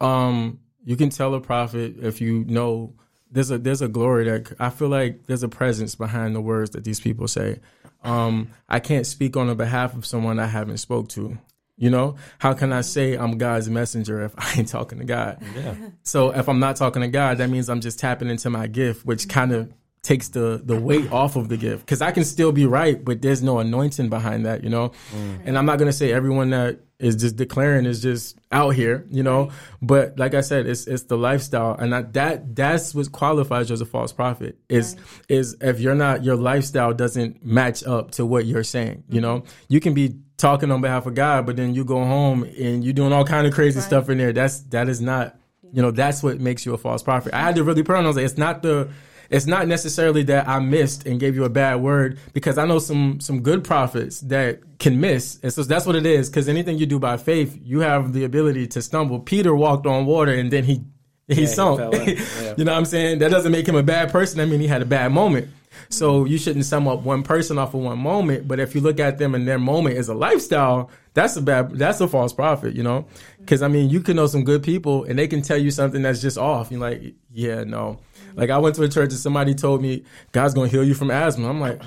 um, you can tell a prophet if you know there's a there's a glory that I feel like there's a presence behind the words that these people say. Um, I can't speak on the behalf of someone I haven't spoke to. You know, how can I say I'm God's messenger if I ain't talking to God? Yeah. So if I'm not talking to God, that means I'm just tapping into my gift, which kind of takes the the weight off of the gift because I can still be right, but there's no anointing behind that, you know. Mm. And I'm not gonna say everyone that is just declaring is just out here, you know. But like I said, it's it's the lifestyle, and I, that that's what qualifies you as a false prophet. Is is if you're not your lifestyle doesn't match up to what you're saying, you know. Mm-hmm. You can be talking on behalf of God, but then you go home and you're doing all kind of crazy stuff in there. That's that is not you know that's what makes you a false prophet. I had to really pray on. I was like, it's not the, it's not necessarily that I missed and gave you a bad word because I know some some good prophets that can miss, and so that's what it is. Because anything you do by faith, you have the ability to stumble. Peter walked on water and then he he he sunk. in. Yeah. you know what I'm saying? That doesn't make him a bad person. I mean, he had a bad moment. So you shouldn't sum up one person off of one moment. But if you look at them and their moment is a lifestyle, that's a bad, that's a false prophet, you know? Because I mean, you can know some good people and they can tell you something that's just off. You're like, yeah, no. Like I went to a church and somebody told me God's gonna heal you from asthma. I'm like,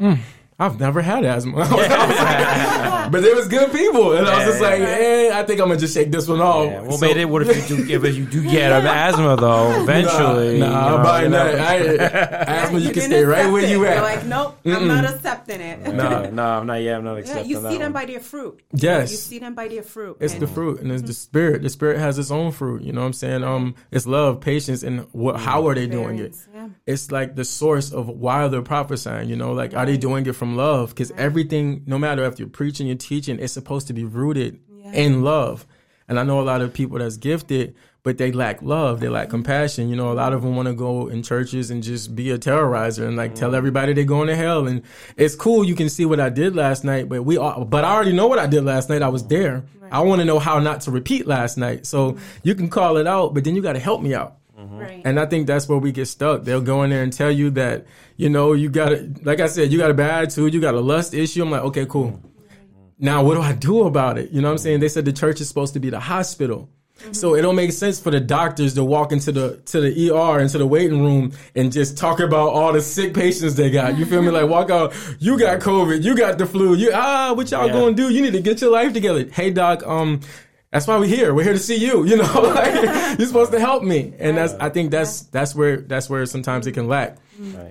mm, I've never had asthma. Like- but there was good people, and I was just like, eh, I think I'm gonna just shake this one off. Yeah. Well, So- maybe what if you do if you do get an asthma though? Eventually, Nah, you nah know, I'm buying you know. that. I, asthma, you, can stay right where it. you You're at. like, nope, I'm not accepting it. No, no, I'm not yet. I'm not Yeah, accepting you see them one. by their fruit. Yes. you see them by their fruit. It's And the fruit and it's the spirit. The spirit has its own fruit. You know what I'm saying? Um, it's love, patience, and what? How are they doing it? Yeah. It's like the source of why they're prophesying. You know, like are they doing it from love? Because everything, no matter if you're preaching, you're teaching, it's supposed to be rooted in love. And I know a lot of people that's gifted, but they lack love. They lack compassion. You know, a lot of them want to go in churches and just be a terrorizer and like tell mm-hmm. everybody they're going to hell. And it's cool. You can see what I did last night, but we, all, but I already know what I did last night. I was there. I want to know how not to repeat last night. So mm-hmm. you can call it out, but then you got to help me out. Right. And I think that's where we get stuck. They'll go in there and tell you that, you know, you got to, like I said, you got a bad attitude, you got a lust issue. I'm like, okay, cool. Now, what do I do about it? You know what I'm saying? They said the church is supposed to be the hospital. So it don't make sense for the doctors to walk into the to the ER into the waiting room and just talk about all the sick patients they got. You feel me? Like walk out, you got COVID, you got the flu, you ah, what y'all Yeah. gonna do? You need to get your life together. Hey doc, um, that's why we're here. We're here to see you. You know, like, you're supposed to help me, and that's I think that's that's where that's where sometimes it can lack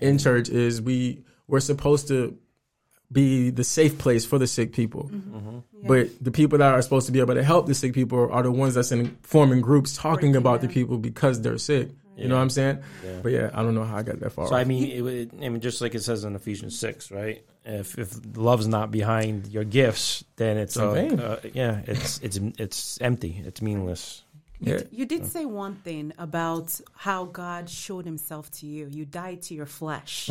in church is we we're supposed to be the safe place for the sick people. Mm-hmm. Mm-hmm. But the people that are supposed to be able to help the sick people are the ones that's in forming groups talking Breaking about the people because they're sick. You know what I'm saying? But yeah, I don't know how I got that far. So I mean, it, would- I mean, just like it says in Ephesians six, right? If if love's not behind your gifts, then it's in uh, uh, yeah, it's it's it's empty. It's meaningless. yeah. You did say one thing about how God showed Himself to you. You died to your flesh.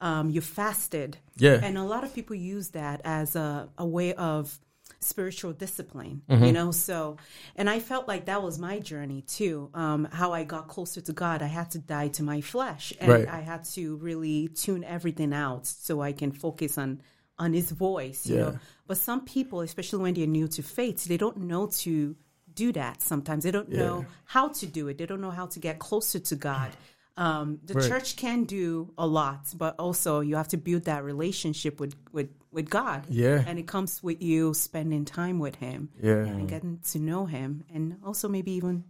Um, you fasted. Mm-hmm. Yeah. And a lot of people use that as a, a way of spiritual discipline, Mm-hmm. you know? So, and I felt like that was my journey too. Um, how I got closer to God. I had to die to my flesh and Right. I had to really tune everything out so I can focus on, on His voice, you Yeah. know? But some people, especially when they're new to faith, they don't know to do that sometimes. They don't know how to do it. They don't know how to get closer to God. Um, the Right. church can do a lot, but also you have to build that relationship with, with, with God. Yeah. And it comes with you spending time with Him Yeah. and getting to know Him, and also maybe even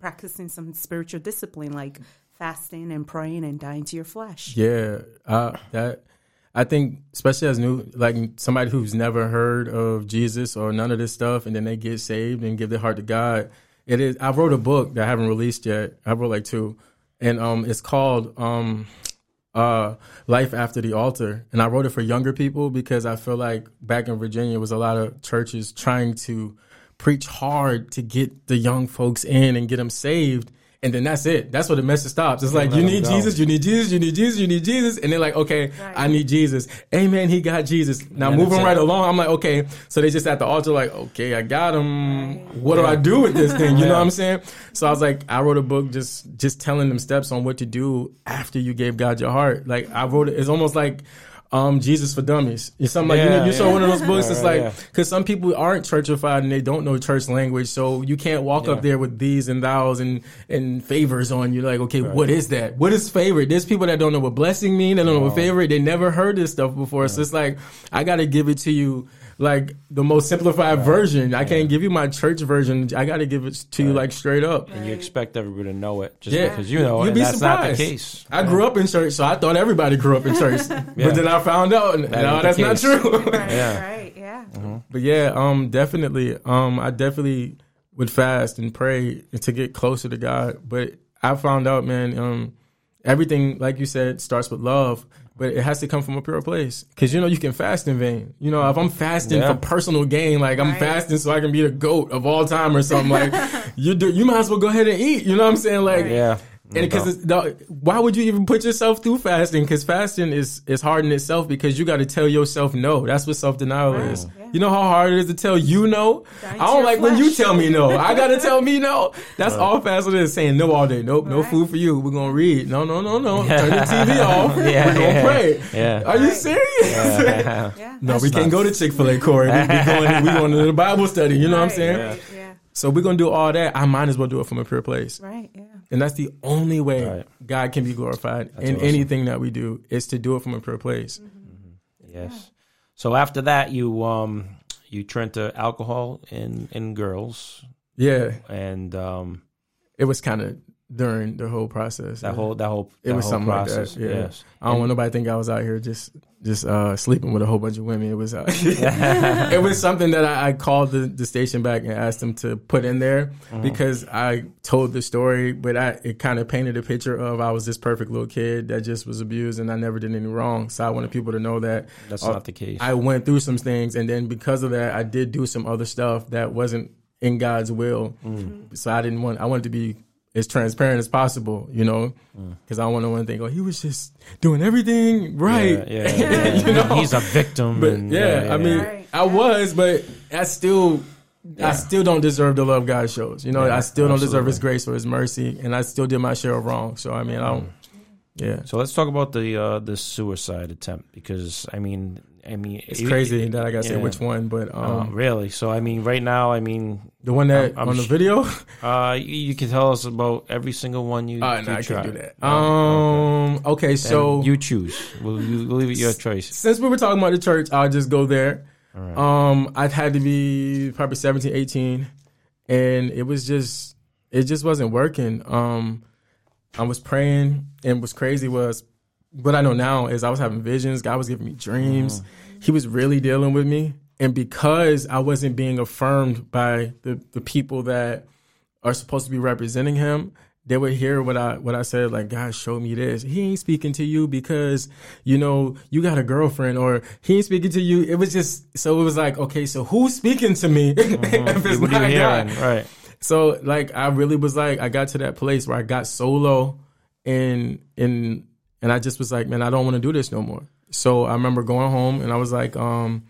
practicing some spiritual discipline like fasting and praying and dying to your flesh. Yeah, uh, that I think, especially as new, like somebody who's never heard of Jesus or none of this stuff, and then they get saved and give their heart to God. It is. I wrote a book that I haven't released yet. I wrote like two, and um, it's called um, uh, life after the altar, and I wrote it for younger people because I feel like back in Virginia was a lot of churches trying to preach hard to get the young folks in and get them saved. And then that's it. That's where the message stops. It's like, you need go. Jesus, you need Jesus, you need Jesus, you need Jesus. And they're like, okay, I need Jesus. Amen. He got Jesus. Now Yeah, moving that's right along. I'm like, okay. So they just at the altar, like, okay, I got him. What do I do with this thing? You know what I'm saying? So I was like, I wrote a book just, just telling them steps on what to do after you gave God your heart. Like I wrote it. It's almost like, um, Jesus for Dummies. It's something like you, know, Yeah, saw one of those books. Yeah, it's like yeah. because some people aren't churchified and they don't know church language, so you can't walk up there with these and thous and and favors on you. Like, okay, what is that? What is favorite? There's people that don't know what blessing mean. They don't know what favorite. They never heard this stuff before. So it's like I got to give it to you. Like the most simplified version. I can't give you my church version. I got to give it to you like straight up. And you expect everybody to know it just Yeah, because you know it. You'd And be that's not surprised. the case. I grew up in church, so I thought everybody grew up in church. But then I found out, and That no, that's not true. Right, Yeah. right, yeah. But yeah, um, definitely, um, I definitely would fast and pray to get closer to God. But I found out, man, um, everything, like you said, starts with love, but it has to come from a pure place. Cause you know, you can fast in vain. You know, if I'm fasting Yeah. for personal gain, like I'm Right. fasting so I can be the goat of all time or something, like you do, you might as well go ahead and eat. You know what I'm saying? Like, Yeah. And because why would you even put yourself through fasting? Because fasting is is hard in itself because you got to tell yourself no. That's what self denial is. yeah. You know how hard it is to tell you no. Die I don't your like when you tell me no. I got to tell me no. That's all fasting is saying no all day. Nope, no Right. food for you. We're gonna read. No, no, no, no. Turn the TV off. Yeah, We're gonna yeah, pray. yeah. Are you serious? Yeah. Yeah. No, we can't go to Chick Fil A, Corey. We, we going, we going to the Bible study. You know what I'm Right, saying? Right, yeah. So we're gonna do all that. I might as well do it from a pure place. Right, yeah. And that's the only way Right. God can be glorified in awesome. anything that we do is to do it from a pure place. Yes. So after that, you um you turned to alcohol in in girls, Yeah, and um it was kind of during the whole process. that yeah. whole that whole it that was whole something process. like that. Yeah, Yes. I don't want nobody to think I was out here just just uh, sleeping with a whole bunch of women. It was uh, it was something that I, I called the, the station back and asked them to put in there Mm-hmm. because I told the story, but I it kind of painted a picture of I was this perfect little kid that just was abused and I never did any wrong. So I wanted people to know that That's uh, not the case. I went through some things, and then because of that, I did do some other stuff that wasn't in God's will. Mm. So I didn't want. I wanted to be as transparent as possible, you know, Mm. because I don't want no one to think, "Oh, he was just doing everything right." Yeah, yeah, yeah. You know? he's a victim. But and, yeah, I mean, Right. I was, but I still. I still don't deserve the love God shows. You know, I still don't deserve His grace or His mercy, and I still did my share of wrong. So I mean, I don't. Yeah, So let's talk about the uh, the suicide attempt because I mean I mean it's crazy that I got to say which one, but um, Um, really? So I mean, right now, I mean, the one that I'm- I'm on the video. uh, you, you can tell us about every single one you. Uh, you no, I can't do that. Oh, Um. Okay, okay. so And you choose. We'll, we'll leave it your choice. since we were talking about the church, I'll just go there. Right. Um, I'd had to be probably 17, 18, and it was just, it just wasn't working. Um, I was praying, and what's crazy was, what I know now is I was having visions. God was giving me dreams. He was really dealing with me, and because I wasn't being affirmed by the the people that are supposed to be representing him, they would hear what I what I said, like, God showed me this. He ain't speaking to you because, you know, you got a girlfriend or he ain't speaking to you. It was just so it was like, okay, so who's speaking to me if mm-hmm. it's what not God? Right. So like I really was like I got to that place where I got solo and and and I just was like, man, I don't want to do this no more. So I remember going home and I was like, um,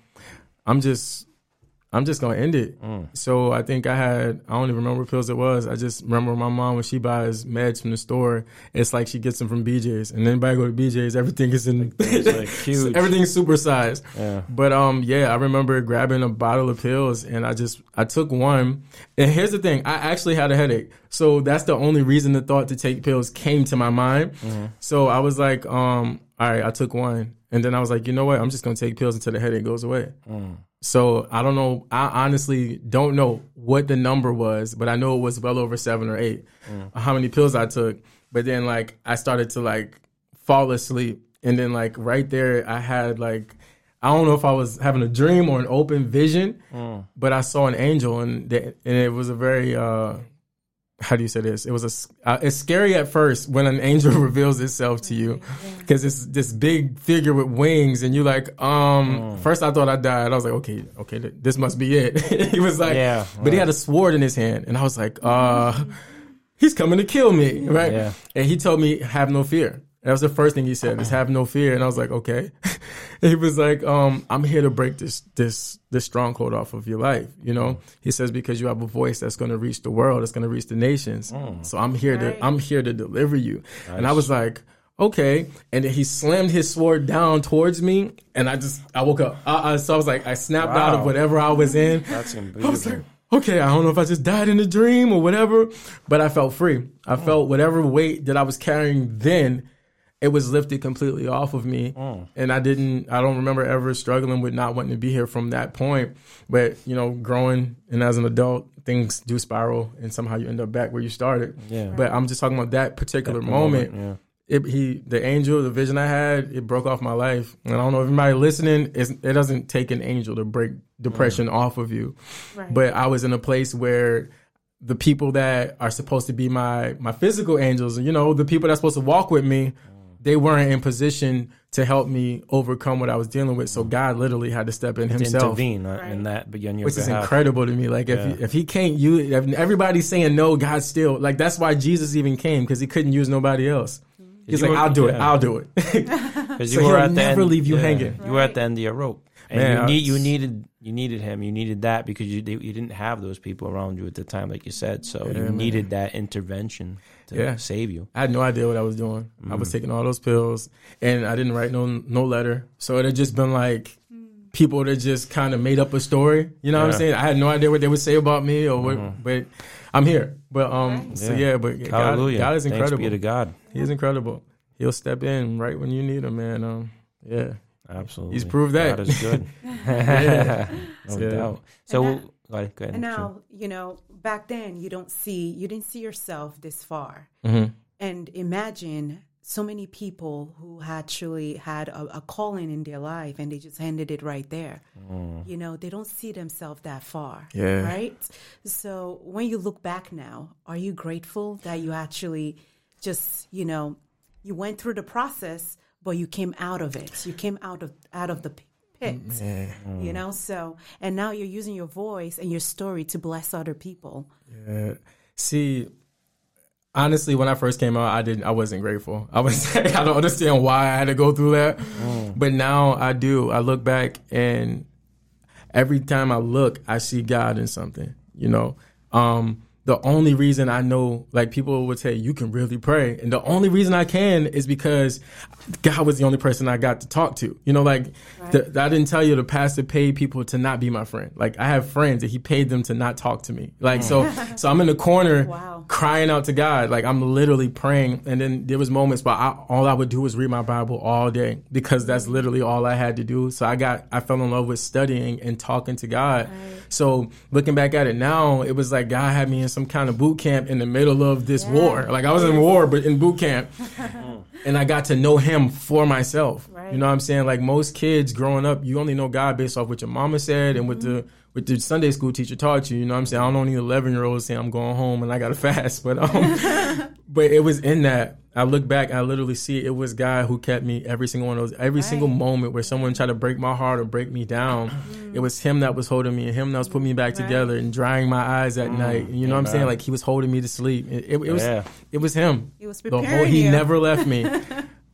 I'm just I'm just gonna end it. So I think I had I don't even remember what pills it was. I just remember my mom when she buys meds from the store, it's like she gets them from BJ's. And then I go to BJ's, everything is in like huge. everything's supersized. Yeah. But um, yeah, I remember grabbing a bottle of pills and I just I took one. And here's the thing: I actually had a headache, so that's the only reason the thought to take pills came to my mind. So I was like, um, all right, I took one, and then I was like, you know what? I'm just gonna take pills until the headache goes away. Mm. So I don't know. I honestly don't know what the number was, but I know it was well over seven or eight. Mm. How many pills I took? But then like I started to like fall asleep, and then like right there, I had like I don't know if I was having a dream or an open vision, mm. but I saw an angel, and the, and it was a very uh, how do you say this? It was a uh, it's scary at first when an angel reveals itself to you because it's this big figure with wings and you're like um first I thought I died. I was like okay, okay, this must be it. he was like Yeah, but he had a sword in his hand and I was like uh he's coming to kill me, right? Yeah. And he told me have no fear. That was the first thing he said is have no fear and I was like okay. he was like um I'm here to break this this this stronghold off of your life, you know? He says because you have a voice that's going to reach the world, it's going to reach the nations. So I'm here Right. to I'm here to deliver you. And I was like Okay, and then he slammed his sword down towards me, and I just I woke up. I, I, so I was like, I snapped out of whatever I was in. That's I was like, okay, I don't know if I just died in a dream or whatever, but I felt free. I felt whatever weight that I was carrying then, it was lifted completely off of me. Mm. And I didn't, I don't remember ever struggling with not wanting to be here from that point. But, you know, growing and as an adult, things do spiral and somehow you end up back where you started. Yeah. But I'm just talking about that particular That moment. yeah. It, he, the angel, the vision I had, it broke off my life. And I don't know if anybody listening, it's, it doesn't take an angel to break depression mm. off of you Right. but I was in a place where the people that are supposed to be my my physical angels, you know, the people that's supposed to walk with me, they weren't in position to help me overcome what I was dealing with. So God literally had to step in To Himself. intervene uh, in that, but on your Which is incredible to me. Like if Yeah. he, if he can't use, if everybody's saying no, God still like that's why Jesus even came because he couldn't use nobody else. He's like, were- I'll do it. yeah. I'll do it. Because So he'll never leave you hanging. You were at the end of your rope, and Man, you need you needed you needed him. You needed that because you you didn't have those people around you at the time, like you said. So Yeah, you man. needed that intervention to Yeah. save you. I had no idea what I was doing. I Mm. was taking all those pills, and I didn't write no no letter. So it had just been like people that just kind of made up a story. You know what I'm saying? I had no idea what they would say about me or what, Mhm. but I'm here. But um, Right. so Yeah. yeah, but God, Hallelujah! God is Thanks incredible. be to God. He's incredible. He'll step in right when you need him, man. Um, yeah, Absolutely, He's proved that. God is good. Yeah. no Yeah. doubt. So And go ahead, go ahead. And now, you know, back then you don't see you didn't see yourself this far. Mhm. And imagine so many people who actually had a, a calling in their life and they just handed it right there. You know, they don't see themselves that far. Yeah. Right? So when you look back now, are you grateful that you actually just, you know, you went through the process, but you came out of it. You came out of out of the pit. Yeah. You mm. know, so and now you're using your voice and your story to bless other people. Yeah. See, honestly, when I first came out, I didn't. I wasn't grateful. I was. like, I don't understand why I had to go through that. Mm. But now I do. I look back, and every time I look, I see God in something. You know. Um, the only reason I know, like people would say, you can really pray, and the only reason I can is because God was the only person I got to talk to. You know, like the, I didn't tell you the pastor paid people to not be my friend. Like I have friends that he paid them to not talk to me. Like so, mm. so I'm in the corner Wow. crying out to God. Like I'm literally praying, and then there was moments, but I, all I would do was read my Bible all day because that's literally all I had to do. So I got, I fell in love with studying and talking to God. So looking back at it now, it was like God had me in some kind of boot camp in the middle of this war. Like I was in war, but in boot camp. and I got to know him for myself. Right. You know what I'm saying? Like most kids growing up, you only know God based off what your mama said and what the mm-hmm. What the Sunday school teacher taught you. You know what I'm saying? I don't know any 11 year olds saying I'm going home and I got to fast, but um, but it was in that. I look back, I literally see it was God who kept me every single one of those, every single moment where someone tried to break my heart or break me down. It was Him that was holding me, and Him that was putting me back Right. together and drying my eyes at night. You know what I'm saying? Like He was holding me to sleep. It, it, it was Yeah. it was Him. He was The preparing whole He you. never left me.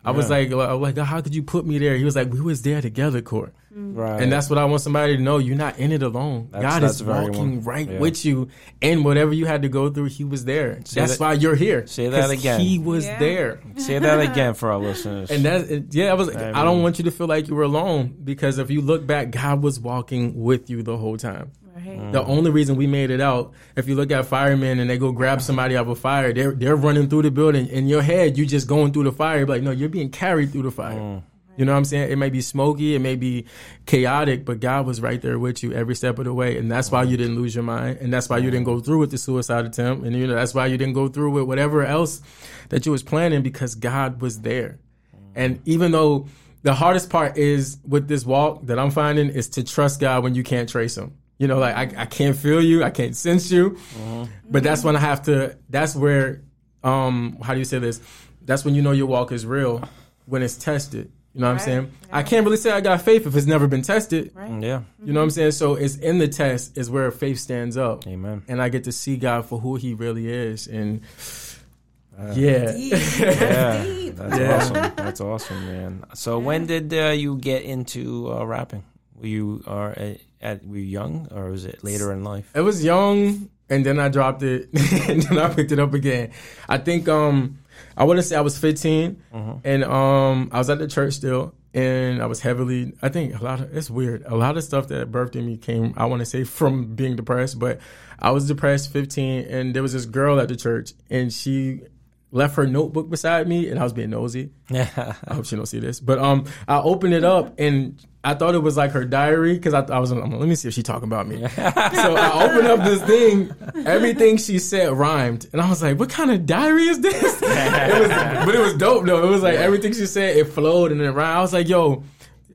I was like, I was like, how could you put me there? He was like, we was there together, Court. Mm. Right. And that's what I want somebody to know. You're not in it alone. That's- God that's is walking one- right yeah. with you. And whatever you had to go through, He was there. Say that's that- why you're here. say that again. He was Yeah. there. Say that again for our listeners. And that, yeah, I was. I I don't want you to feel like you were alone because if you look back, God was walking with you the whole time. Right. The only reason we made it out, if you look at firemen and they go grab somebody out of a fire, they're they're running through the building. In your head, you just going through the fire. Like, no, you're being carried through the fire. Mm. You know what I'm saying? It may be smoky, it may be chaotic, but God was right there with you every step of the way, and that's why you didn't lose your mind, and that's why you didn't go through with the suicide attempt, and you know that's why you didn't go through with whatever else that you was planning because God was there. And even though the hardest part is with this walk that I'm finding is to trust God when you can't trace him. You know, like I, I can't feel you, I can't sense you. But that's when I have to. That's where, um, how do you say this? That's when you know your walk is real when it's tested. You know what I'm Right, saying? I can't really say I got faith if it's never been tested. Right. Yeah. You know what I'm saying? So it's in the test is where faith stands up. Amen. And I get to see God for who he really is. And yeah. Deep. That's Yeah, deep. that's Yeah. awesome. That's awesome, man. So when did uh, you get into uh, rapping? You are at, at were you young or was it later in life? It was young and then I dropped it and then I picked it up again. I think um I want to say I was 15 and um I was at the church still and I was heavily I think a lot of it's weird. A lot of stuff that birthed in me came I want to say from being depressed, but I was depressed 15 and there was this girl at the church and she left her notebook beside me and I was being nosy. Yeah. I hope she don't see this. But um, I opened it up and I thought it was like her diary because I, I was. Like, let me see if she talking about me. so I opened up this thing. Everything she said rhymed, and I was like, "What kind of diary is this?" it was, but it was dope though. It was like everything she said, it flowed and it rhymed. I was like, "Yo."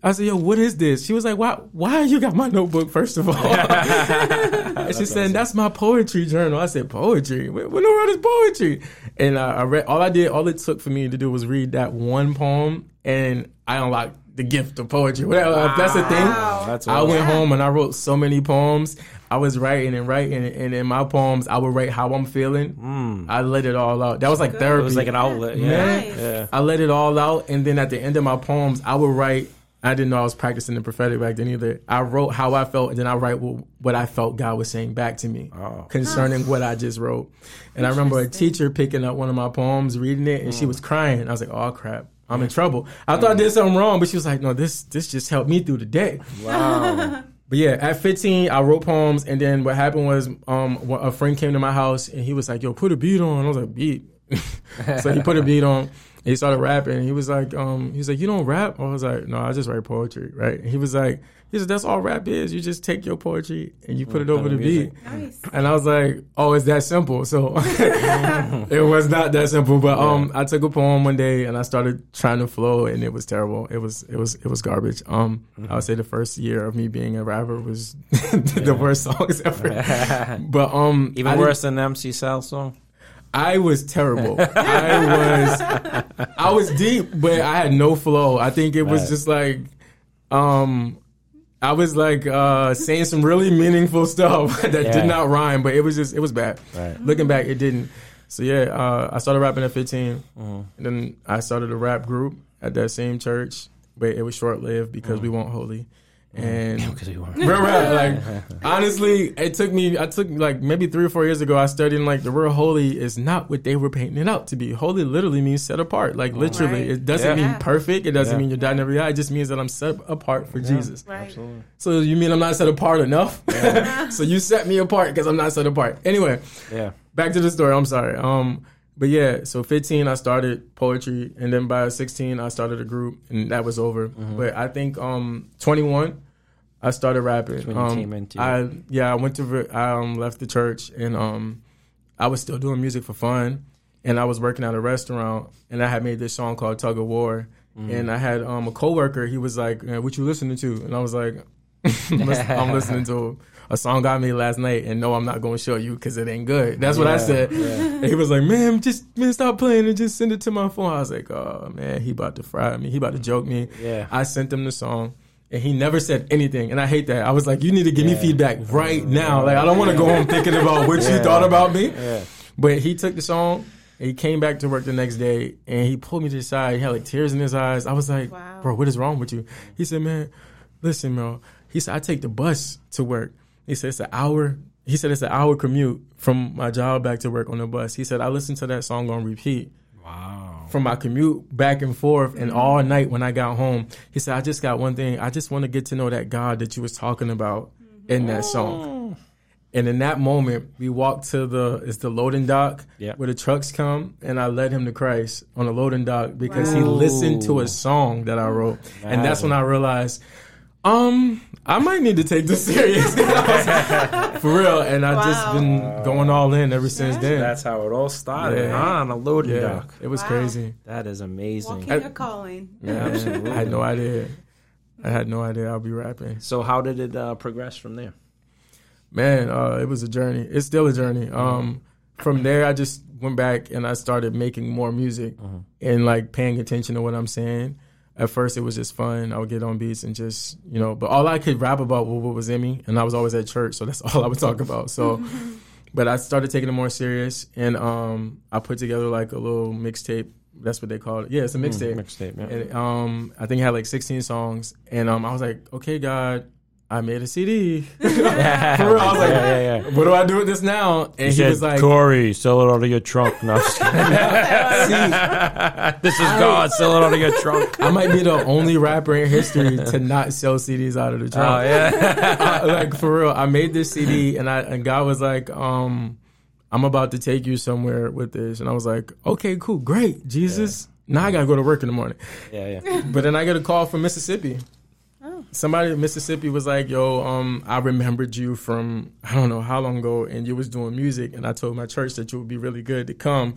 I said, "Yo, what is this?" She was like, "Why? Why you got my notebook? First of all," and she said, "That's my poetry journal." I said, "Poetry? What, what in the world is poetry?" And uh, I read. All I did, all it took for me to do was read that one poem, and I unlocked the gift of poetry. Well, if that's the thing. That's I awesome. went home and I wrote so many poems. I was writing and writing, and in my poems, I would write how I'm feeling. I let it all out. That was like Good. therapy. It was like an outlet. Yeah. Man. Nice. Yeah. I let it all out, and then at the end of my poems, I would write. I didn't know I was practicing the prophetic back then either. I wrote how I felt, and then I write what, I felt God was saying back to me Oh. concerning what I just wrote. And I remember a teacher picking up one of my poems, reading it, and she hmm. was crying. I was like, "Oh crap, I'm in hmm. trouble." I thought I hmm. did something wrong, but she was like, "No, this this just helped me through the day." Wow. But yeah, at 15, I wrote poems, and then what happened was, um, a friend came to my house, and he was like, "Yo, put a beat on." I was like, "Beat." so he put a beat on. And he started rapping. He was like, um, he was like, "You don't rap?" I was like, "No, I just write poetry." Right? And he was like, "He said that's all rap is. You just take your poetry and you put it over the beat." Nice. And I was like, "Oh, it's that simple." So it was not that simple. But um, I took a poem one day and I started trying to flow, and it was terrible. It was it was it was garbage. Um, I would say the first year of me being a rapper was the worst songs ever. but um, Even I worse than the MC Sal song. I was terrible. I was I was deep, but I had no flow. I think it was Right. just like um I was like uh saying some really meaningful stuff that Yeah. did not rhyme, but it was just it was bad. Right. Looking back, it didn't. So yeah, uh, I started rapping at 15. Mm-hmm. And then I started a rap group at that same church, but it was short lived because Mm-hmm. we weren't holy. And Because we weren't. Real rap. Like honestly, it took me. I took like maybe three or four years ago. I studied like the word holy is not what they were painting it out to be. Holy literally means set apart. Like literally, Right. it doesn't Yeah. mean perfect. It doesn't Yeah. mean you're dying every eye. It just means that I'm set apart for Jesus. Right. Absolutely. So you mean I'm not set apart enough? so you set me apart because I'm not set apart. Anyway, Yeah. back to the story. I'm sorry. Um, but yeah, so 15 I started poetry, and then by 16 I started a group, and that was over. Mm-hmm. But I think um 21 I started rapping. when you Um, came into I yeah I went to I um, left the church, and um I was still doing music for fun, and I was working at a restaurant, and I had made this song called Tug of War. Mm-hmm. And I had um, a coworker. He was like, "What you listening to?" And I was like, I'm listening to a song I made last night, and no, I'm not going to show you because it ain't good." That's what I said. yeah. He was like, "Man, just man, stop playing and just send it to my phone." I was like, "Oh man, he about to fry me. He about to joke me." Yeah. I sent him the song. And he never said anything, and I hate that. I was like, "You need to give me feedback right now. Like, I don't want to go home thinking about what you thought about me." Yeah. But he took the song. and He came back to work the next day, and he pulled me to the side. He had like tears in his eyes. I was like, Wow. "Bro, what is wrong with you?" He said, "Man, listen, bro." He said, "I take the bus to work." He said, "It's an hour." He said, "It's an hour commute from my job back to work on the bus." He said, "I listened to that song on repeat." Wow. from my commute back and forth and all night when I got home. He said, I just got one thing. I just want to get to know that God that you was talking about mm-hmm. in that song. And in that moment, we walked to the it's the loading dock Yeah. where the trucks come, and I led him to Christ on the loading dock because he listened to a song that I wrote, and that's when I realized, um, I might need to take this serious for real. And I just Wow. been going all in ever since then. That's how it all started. Yeah. huh? On a loading yeah, dock. it was Wow. crazy. That is amazing. Walking your calling. Yeah, Absolutely. I had no idea. I had no idea I'll be rapping. So how did it uh, progress from there? Man, uh, it was a journey. It's still a journey. Um, from there, I just went back and I started making more music and like paying attention to what I'm saying. At first, it was just fun. I would get on beats and just, you know, but all I could rap about was what was in me. And I was always at church, so that's all I would talk about. So, but I started taking it more serious and um, I put together like a little mixtape. That's what they call it. Yeah, it's a mixtape. Mixtape, yeah. And um, I think it had like 16 songs. And um, I was like, okay, God, I made a CD. For real, I was like, yeah, yeah, yeah. what do I do with this now? And he, He was like, Corey, sell it out of your trunk. No, I'm just kidding. this is God. Sell it out of your trunk. I might be the only rapper in history to not sell CDs out of the Oh trunk. yeah. I- like for real, I made this CD and I and God was like, um, I'm about to take you somewhere with this, and I was like, okay, cool, great, Jesus. Now I gotta go to work in the morning. yeah, yeah. But then I get a call from Mississippi. Somebody in Mississippi was like, "Yo, um, I remembered you from I don't know how long ago, and you was doing music, and I told my church that you would be really good to come,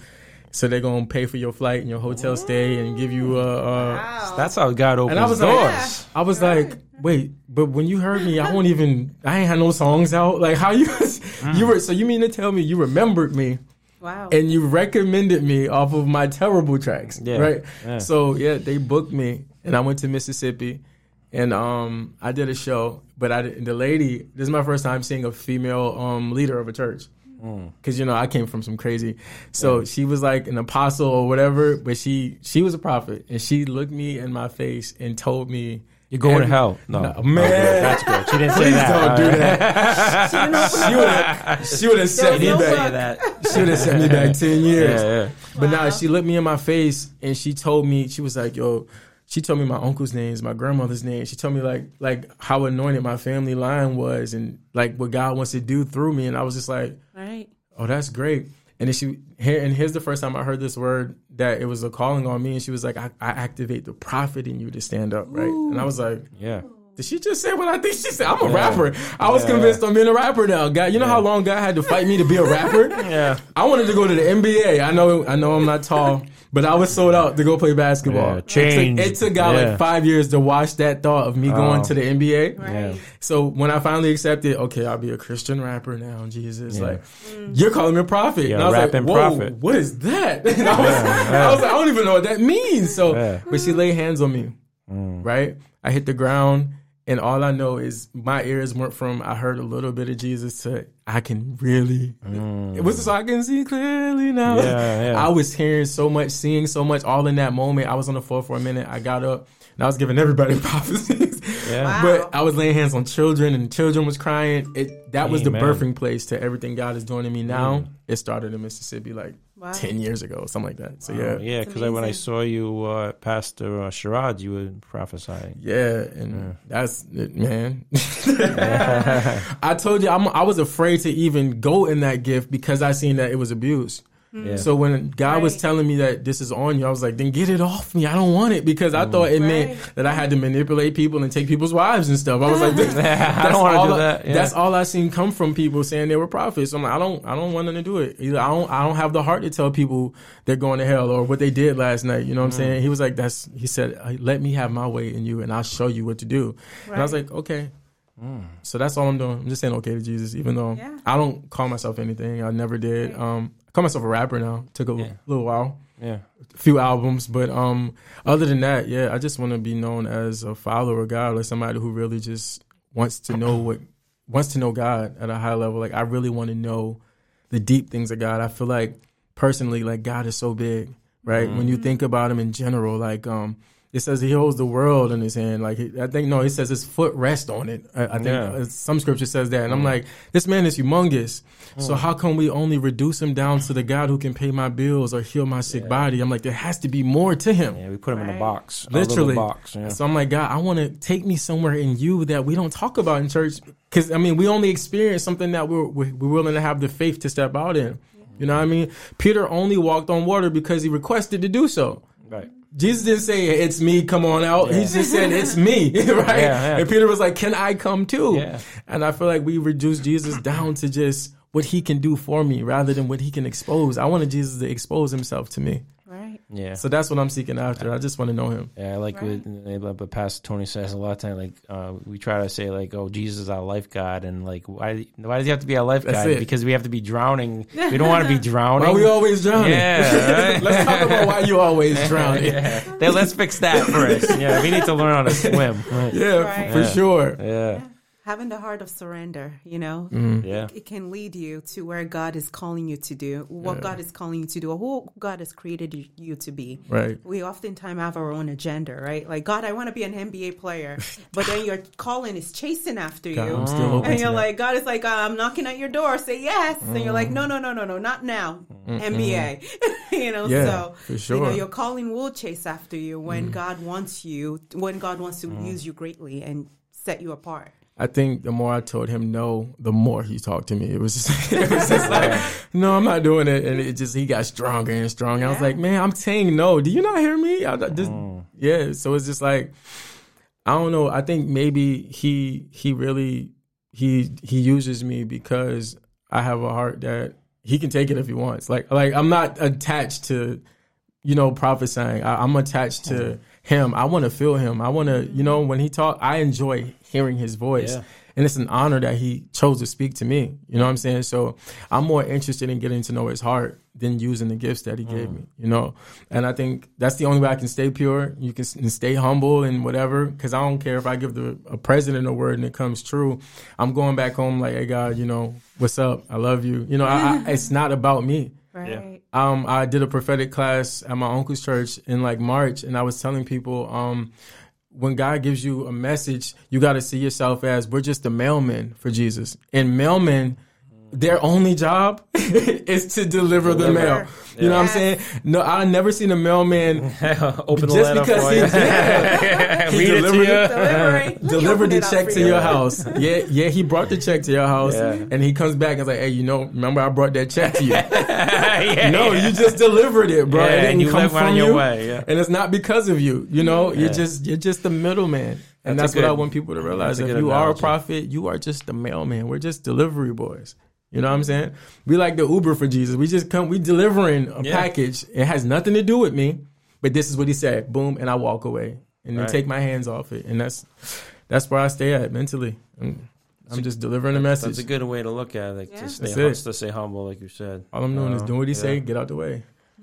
so they're gonna pay for your flight and your hotel stay and give you uh, uh, a." a That's how God opens and I was doors. like, I was like, wait, but when you heard me, I won't even, I ain't had no songs out. Like how you, mm. you were, so you mean to tell me you remembered me Wow. and you recommended me off of my terrible tracks, Yeah, right? yeah. So yeah, they booked me and I went to Mississippi and um I did a show, but I the lady, this is my first time seeing a female um leader of a church. Mm. Cause you know I came from some crazy, so she was like an apostle or whatever, but she she was a prophet, and she looked me in my face and told me, You're going to hell. No, No, man. that's good. She didn't say Please that. don't All do right. that. she would have she would have sent me back. that. She would have sent me back ten years. Yeah, yeah. But now she looked me in my face and she told me she was like, "Yo." She told me my uncle's names, my grandmother's name. She told me like like how anointed my family line was, and like what God wants to do through me. And I was just like, right. "Oh, that's great." And then she here and here's the first time I heard this word that it was a calling on me. And she was like, "I, I activate the prophet in you to stand up, right?" And I was like, Yeah. Did she just say what I think she said? I'm a rapper. I was convinced I'm being a rapper now. God, you know how long God had to fight me to be a rapper? Yeah. I wanted to go to the NBA. I know, I know, I'm not tall, but I was sold out to go play basketball. Yeah, It took, it took God Yeah. like five years to wash that thought of me going Oh. to the NBA. Right. Yeah. So when I finally accepted, okay, I'll be a Christian rapper now. Jesus, Yeah. like you're calling me a prophet. Yeah, and I was rapping like, Whoa, prophet. what is that? And I was, I was like, I don't even know what that means. So, Yeah. but she laid hands on me Mm. right? I hit the ground, and all I know is my ears went from I heard a little bit of Jesus to I can really. It was so I can see clearly now. Mm. Yeah, yeah. I was hearing so much, seeing so much, all in that moment. I was on the floor for a minute. I got up. And I was giving everybody prophecies. Yeah. Wow. But I was laying hands on children and children was crying. It that was the birthing place to everything God is doing in me now. It started in Mississippi like Wow. ten years ago, something like that. So Yeah, yeah. yeah. Because when I saw you, uh, Pastor uh, Sherrod, you were prophesying. Yeah, and that's it, man. I told you I'm, I was afraid to even go in that gift because I seen that it was abused. Yeah. So when God was telling me that this is on you, I was like, then get it off me. I don't want it because I mm. thought it meant that I had to manipulate people and take people's wives and stuff. I was like, that's don't wanna all do I- that, yeah. That's all I seen come from people saying they were prophets. I'm like, I don't, I don't want them to do it. Either I don't, I don't have the heart to tell people they're going to hell or what they did last night. You know what I'm mm. saying? He was like, that's. He said, let me have my way in you, and I'll show you what to do. And I was like, okay. So that's all I'm doing. I'm just saying okay to Jesus, even though Yeah. I don't call myself anything. I never did. Um, I call myself a rapper now. Took a Yeah. little while, Yeah. a few albums, but um, other than that, yeah, I just want to be known as a follower of God, like somebody who really just wants to know what wants to know God at a high level. Like I really want to know the deep things of God. I feel like personally, like God is so big, right? When you think about Him in general, like um. It says he holds the world in his hand. Like I think no, he says his foot rests on it. I, I think Yeah. uh, some scripture says that, and I'm like, this man is humongous. So how come we only reduce him down to the God who can pay my bills or heal my sick body? I'm like, there has to be more to him. Yeah, we put him in a Right. box. a Literally, box. Yeah. so I'm like, God, I want to take me somewhere in you that we don't talk about in church. Because I mean, we only experience something that we're we're we're willing to have the faith to step out in. You know what I mean? Peter only walked on water because he requested to do so. Right. Jesus didn't say it's me, come on out. He just said it's me, right? Yeah, yeah. And Peter was like, "Can I come too?" Yeah. And I feel like we reduce Jesus down to just what he can do for me rather than what he can expose. I wanted Jesus to expose himself to me. Right. Yeah. So that's what I'm seeking after. I just want to know Him. Yeah, I like Right. what, but Pastor Tony says a lot of time. Like uh, we try to say, like, "Oh, Jesus is our God," and like, why? Why does he have to be our life That's it. Because we have to be drowning. We don't want to be drowning. Why we always drowning? Yeah, right? Let's talk about why you always drowning. yeah. Then let's fix that first. Yeah, we need to learn how to swim. Yeah, Right. for Yeah. sure. Yeah, Having the heart of surrender, you know, mm. yeah, it can lead you to where God is calling you to do, what God is calling you to do, or who God has created you- you to be. Right. We oftentimes have our own agenda, right? Like, God, I want to be an NBA player, but then your calling is chasing after God, you. I'm still open And you're that. like, God is like, uh, I'm knocking at your door. Say yes. And you're like, mm. no, no, no, no, no, not now. NBA. you know, Yeah, so for you sure. know, your calling will chase after you when mm. God wants you, when God wants to use you greatly and set you apart. I think the more I told him no, the more he talked to me. It was just, it was just like, no, I'm not doing it. And it just, he got stronger and stronger. I was like, man, I'm saying no. Do you not hear me? I, just, oh. Yeah. So it's just like, I don't know. I think maybe he, he really, he, he uses me because I have a heart that he can take it if he wants. Like, like I'm not attached to, you know, prophesying. I, I'm attached to him. I want to feel him. I want to, you know, when he talk, I enjoy hearing his voice. Yeah. And it's an honor that he chose to speak to me. You know what I'm saying? So I'm more interested in getting to know his heart than using the gifts that he gave mm. me, you know? And I think that's the only way I can stay pure. You can stay humble and whatever. Cause I don't care if I give the a president a word and it comes true. I'm going back home like, hey, God, you know, what's up? I love you. You know, I, I, it's not about me Right. um, I did a prophetic class at my uncle's church in like March, and I was telling people, um, when God gives you a message, you got to see yourself as we're just the mailmen for Jesus. And mailmen, their only job is to deliver, the mail. You know what I'm saying? No, I never seen a mailman Open the just letter because he, you. yeah, he it to delivered you. Delivering. Let me delivered the check to you. your house. Yeah, yeah, he brought the check to your house, Yeah. and he comes back and is like, "Hey, you know, remember I brought that check to you." yeah, no, yeah. you just delivered it, bro. Yeah, it didn't and you come from your you, way, yeah. and it's not because of you. You know, Yeah. you're just you're just the middleman, and That's that's, what I want people to realize. If good you are a prophet, you are just the mailman. We're just delivery boys. You know what I'm saying? We like the Uber for Jesus. We just come, we delivering a Yeah. package. It has nothing to do with me, but this is what he said. Boom, and I walk away, and then Right. take my hands off it, and that's that's where I stay at mentally. I'm, I'm just delivering a message. That's a good way to look at it. Like, Yeah. to stay, That's hum- it. to stay humble, like you said. All I'm doing is Uh, doing what he yeah. say. Get out the way.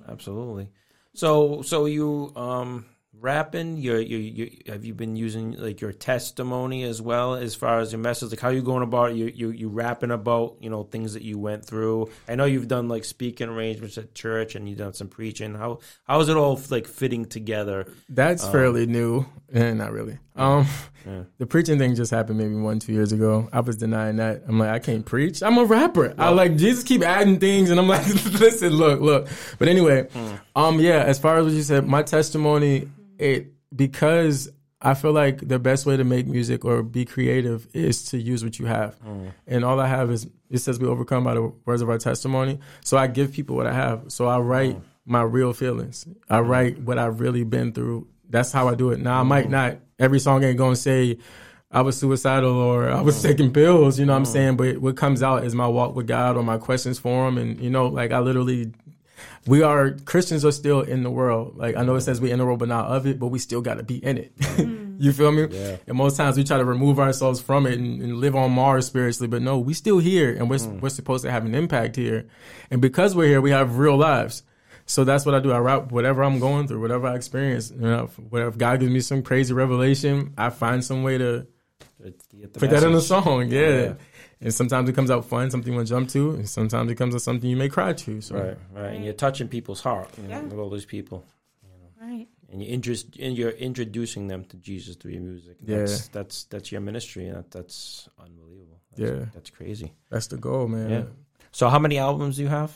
Absolutely. So, so you um rapping? You you you have you been using like your testimony as well as far as your message? Like how you going about you you you rapping about you know things that you went through? I know you've done like speaking arrangements at church and you've done some preaching. How how is it all like fitting together? That's fairly new. Eh, not really. Um, Yeah. the preaching thing just happened maybe one, two years ago. I was denying that. I'm like, I can't preach. I'm a rapper. I like Jesus keep adding things, and I'm like, listen, look, look. But anyway, um, yeah. As far as what you said, my testimony, it because I feel like the best way to make music or be creative is to use what you have, and all I have is it says we overcome by the words of our testimony. So I give people what I have. So I write my real feelings. I write what I've really been through. That's how I do it. Now I might not every song ain't gonna say I was suicidal or I was taking pills, you know what I'm saying? But what comes out is my walk with God or my questions for him and you know, like I literally we are Christians are still in the world. Like I know it says we in the world but not of it, but we still gotta be in it. you feel me? Yeah. And most times we try to remove ourselves from it and, and live on Mars spiritually, but no, we still here and we're we're supposed to have an impact here. And because we're here, we have real lives. So that's what I do. I rap whatever I'm going through, whatever I experience. You know, whatever if God gives me some crazy revelation, I find some way to to get the put that in a song. Yeah. Yeah. And sometimes it comes out fun, something you want to jump to, and sometimes it comes out something you may cry to. So Right, right, and you're touching people's heart, you know, Yeah. with all those people. Right. and you interest and you're introducing them to Jesus through your music. That's that's that's your ministry, and that, that's unbelievable. That's, Yeah. that's crazy. that's the goal, man. Yeah. So, how many albums do you have?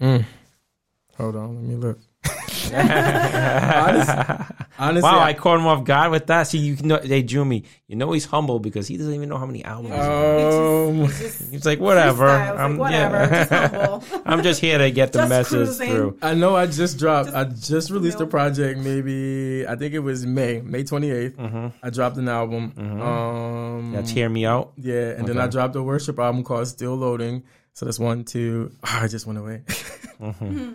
Mm. Hold on, let me look. honestly, honestly, wow, I- I caught him off guard with that. See, you know, they drew me. You know, he's humble because he doesn't even know how many albums. um, he's like, whatever. I'm, whatever. yeah. Just. I'm just here to get the Just message cruising. through. I know I just dropped. Just I just released a project. Maybe I think it was May, May 28th. Mm-hmm. I dropped an album. Um, That's hear me out. Yeah, and then I dropped a worship album called Still Loading. So that's one, two. ah, I just went away.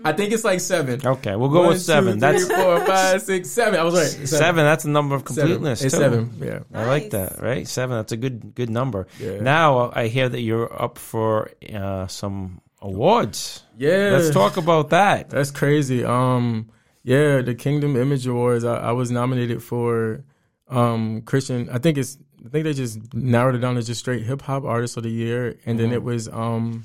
I think it's like seven. Okay, we'll go One, with seven. two, That's three, four, five, six, seven. I was right. seven. That's a number of Seven. completeness. It's too. seven. Yeah. I like that. Right, seven. That's a good good number. Yeah. Now I hear that you're up for uh, some awards. Yeah. Let's talk about that. That's crazy. Um, yeah, the Kingdom Image Awards. I, I was nominated for um Christian. I think it's. I think they just narrowed it down to just straight hip hop artist of the year, and then it was um.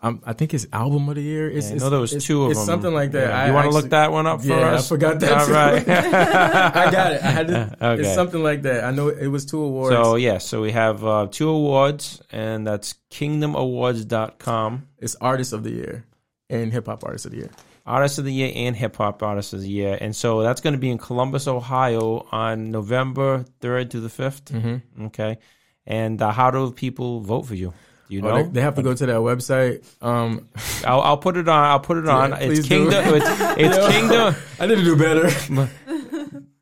Um, I think it's album of the year. It's, Yeah, I know there was it's- two of it's them. something like that. Yeah. You want to look that one up for Yeah, I us? forgot that All right. I got it. I had to, Okay. It's something like that. I know it was two awards. so yeah, so we have uh, two awards, and that's KingdomAwards.com. it's artist of the year and hip hop artist of the year. Artist of the Year and Hip Hop Artist of the Year. And so that's going to be in Columbus, Ohio on November 3rd to the 5th. Mm-hmm. Okay. And uh, how do people vote for you? You know? Oh, they, they have to go to that website. Um, I'll, I'll put it on. I'll put it on. please it's do. Kingdom. It's, it's Yo. Kingdom. I need to do better.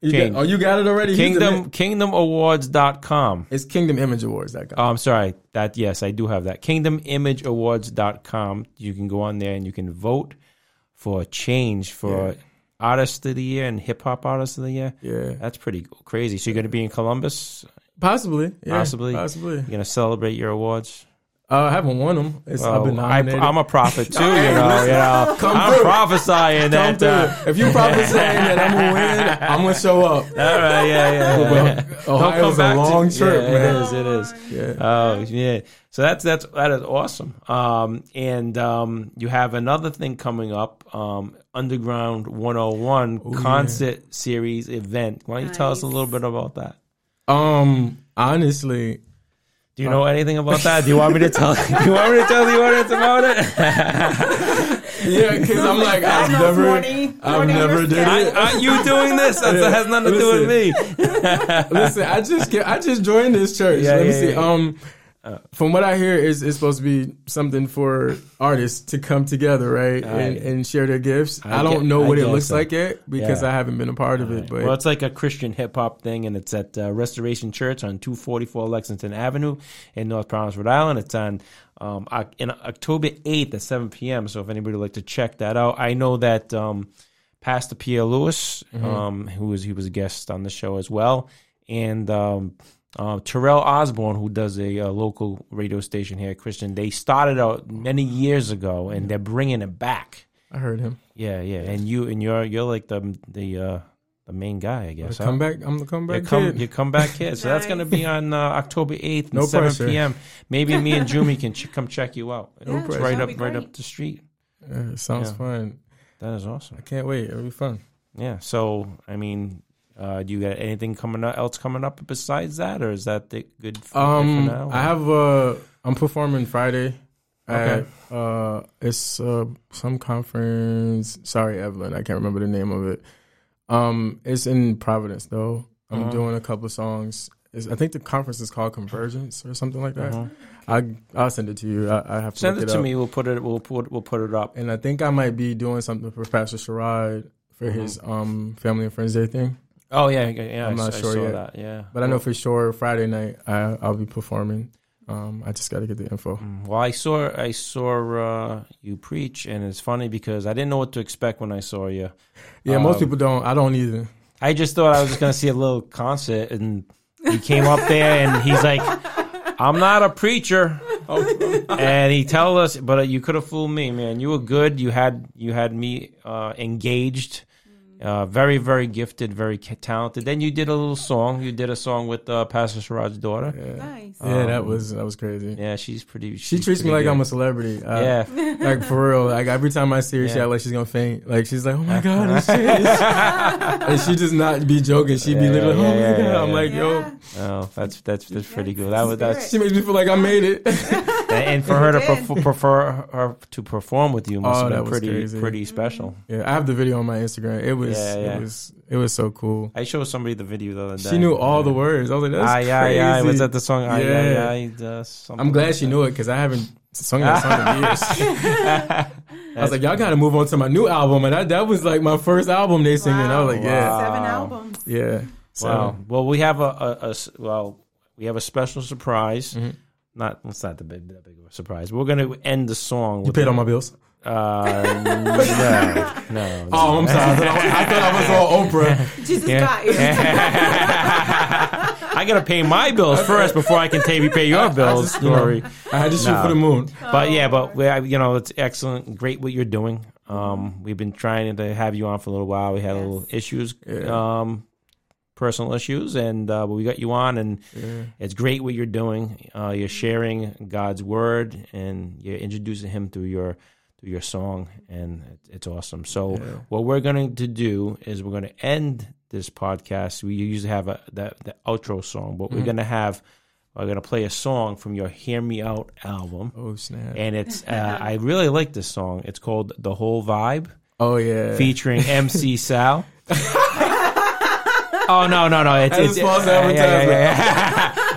You King. got, oh, you got it already. Kingdom. KingdomAwards.com. It's Kingdom Image Awards. That Oh, I'm sorry. That yes, I do have that. Kingdom Image KingdomImageAwards.com. You can go on there and you can vote for change for Yeah. Artist of the Year and Hip Hop Artist of the Year. yeah, That's pretty crazy. So you're going to be in Columbus. possibly, yeah, Possibly. possibly. You're going to celebrate your awards. Uh, I haven't won them. It's, I've been Well, I, nominated. I'm a prophet too. You know. You know. Come I'm through. prophesying Come that. Uh, if you probably saying that I'm gonna win, I'm gonna show up. all right. Yeah. Yeah. yeah. But Ohio's a long to, trip, yeah, man. It is. It is. Yeah. Oh yeah. So that's that's that is awesome. Um, and um, you have another thing coming up, um, Underground 101 concert series event. Why don't you tell us a little bit about that? Um, honestly, Do you know anything about that? Do you want me to tell? do you want me to tell the audience about it? yeah, because I'm like I've Battles never, morning- I've never or did I, it. aren't you doing this? That Yeah. has nothing to do with me. Listen, I just I just joined this church. Yeah, Let me yeah, see. yeah. Um, From what I hear, is it's supposed to be something for artists to come together, right, and, and share their gifts. I, I don't get- know I what it looks so. like yet because Yeah. I haven't been a part of it. But well, it's like a Christian hip hop thing, and it's at uh, Restoration Church on 244 Lexington Avenue in North Providence, Rhode Island. It's on um, in October 8th at 7 p.m. So if anybody would like to check that out, I know that um, Pastor Pierre Lewis, um, who was he was a guest on the show as well, and um, uh, Terrell Osborne, who does a, uh local radio station here, Christian. They started out many years ago, and they're bringing it back. I heard him. Yeah, yeah, and you and you're you're like the the uh, the main guy, I guess. huh? Come back. I'm the You comeback come, kid. you come back here. So that's going to be on uh, October 8th, No at 7 pressure. p.m. Maybe me and Jumi can ch- come check you out. Yeah, it's pressure. right up right up the street. Yeah, sounds Yeah. fun. That is awesome. I can't wait. It'll be fun. Yeah. So, I mean, uh, do you got anything coming up, else coming up besides that, or is that the good for, Um, for now? I have uh, I'm performing Friday. Okay. At, uh, it's uh some conference. Sorry, Evelyn, I can't remember the name of it. Um, it's in Providence though. I'm Uh-huh. doing a couple songs. It's, I think the conference is called Convergence or something like that. Uh-huh. I I'll send it to you. I, I have to Send it it to up. me. We'll put it. We'll put. We'll put it up. And I think I might be doing something for Pastor Sherrod for his um family and friends day thing. Oh yeah, yeah. I'm I, not I sure saw yet. that. Yeah. But I know for sure Friday night I I'll be performing. Um, I just got to get the info. Mm, Well, I saw I saw uh, you preach, and it's funny because I didn't know what to expect when I saw you. Yeah, most Um, people don't. I don't either. I just thought I was just gonna see a little concert, and he came up there, and he's like, "I'm not a preacher," and he told us, but you could have fooled me, man. You were good. You had you had me uh, engaged. Uh, very, very gifted, very talented. Then you did a little song. You did a song with uh, Pastor Sharaj's daughter. Yeah, Nice. yeah, that Um, was that was crazy. Yeah, she's pretty. She treats me like I'm a celebrity. Uh, yeah. like for real. Like every time I see her, she act like she's gonna faint. Like she's like, "Oh my god," and, she, and she just not be joking. She be Yeah, literally, yeah, "Oh my yeah, god." yeah, I'm yeah. like, "Yo," Oh, that's that's that's pretty good. That was that's she makes me feel like I made it. And for her to did. perf- prefer her to perform with you must Oh, have been pretty crazy. pretty special. yeah, I have the video on my Instagram. It was, Yeah, yeah. it was, it was so cool. I showed somebody the video the other day. She knew all the words. I was like, "That's Aye, aye, crazy." aye. Was that the song? Aye, Yeah. aye, aye. uh, I'm glad like she that. knew it because I haven't sung that song in years. I was like, y'all got to move on to my new album, and that that was like my first album they singing. I was like, yeah, Wow. Seven albums. yeah. So, Wow. Well, we have a, a- a s- well, we have a special surprise. Mhm. Not it's not the big that big of a surprise. We're gonna end the song. you with paid the- all my bills. Uh, no, no. Oh, I'm sorry. I thought I, I thought I was all Oprah. Jesus Yeah. Christ. I gotta pay my bills first before I can pay, pay your bills. just, you know, Story. I had to shoot No. for the moon. But yeah, but we, you know, it's excellent, great what you're doing. Um, we've been trying to have you on for a little while. We had a Yes. little issues, Yeah. um, personal issues, and uh, but we got you on, and Yeah. it's great what you're doing. Uh, you're sharing God's word, and you're introducing Him through your through your song, and it- it's awesome. So Yeah. what we're going to do is we're going to end this podcast. We usually have a the, the outro song, but we're Mm-hmm. going to have we're going to play a song from your "Hear Me Out" album Oh snap. and it's uh, I really like this song. It's called "The Whole Vibe," Oh yeah. featuring MC Sal. oh no no no! It's, As it's a false yeah, yeah, yeah,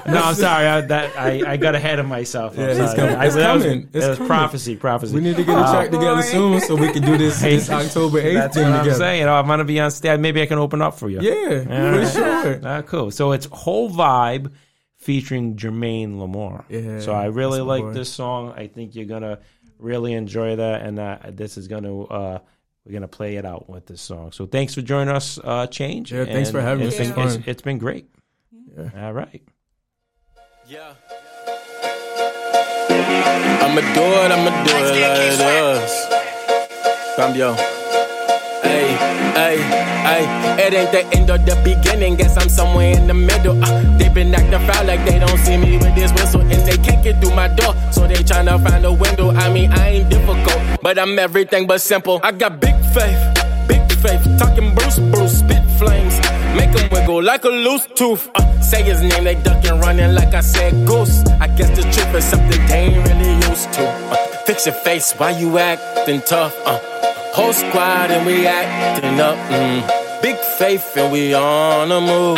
yeah. no, I'm sorry. I, that I, I got ahead of myself. I'm Yeah, it's coming. I- It's that was- coming. It's it was prophecy. Prophecy. We need to get a track together soon so we can do this, this October 8th That's thing what I'm together. saying. Oh, I'm gonna be on stage. Maybe I can open up for you. Yeah, for right. sure. Ah, cool. So it's whole vibe featuring Jermaine Lamar. Yeah, So I really like this song. I think you're gonna really enjoy that, and uh, this is gonna uh, we're gonna play it out with this song. So thanks for joining us, uh, Change. Yeah, thanks And for having it's me. Been, It's it's, it's been great. Yeah. All right. Yeah. I'ma do it, I'ma do it like this. Cambio. Hey, hey, hey. It ain't the end or the beginning. Guess I'm somewhere in the middle. Uh, they been acting foul like they don't see me with this whistle. And they can't get through my door. So they tryna find a window. I mean, I ain't difficult. But I'm everything but simple. I got big faith. Big faith, talking Bruce, Bruce, spit flames. Make Make 'em wiggle like a loose tooth. Uh, say his name, they ducking, running like I said goose. I guess the truth is something they ain't really used to. Uh, fix your face, why you acting tough? Uh, whole squad and we acting up. Mm. Big faith and we on the move.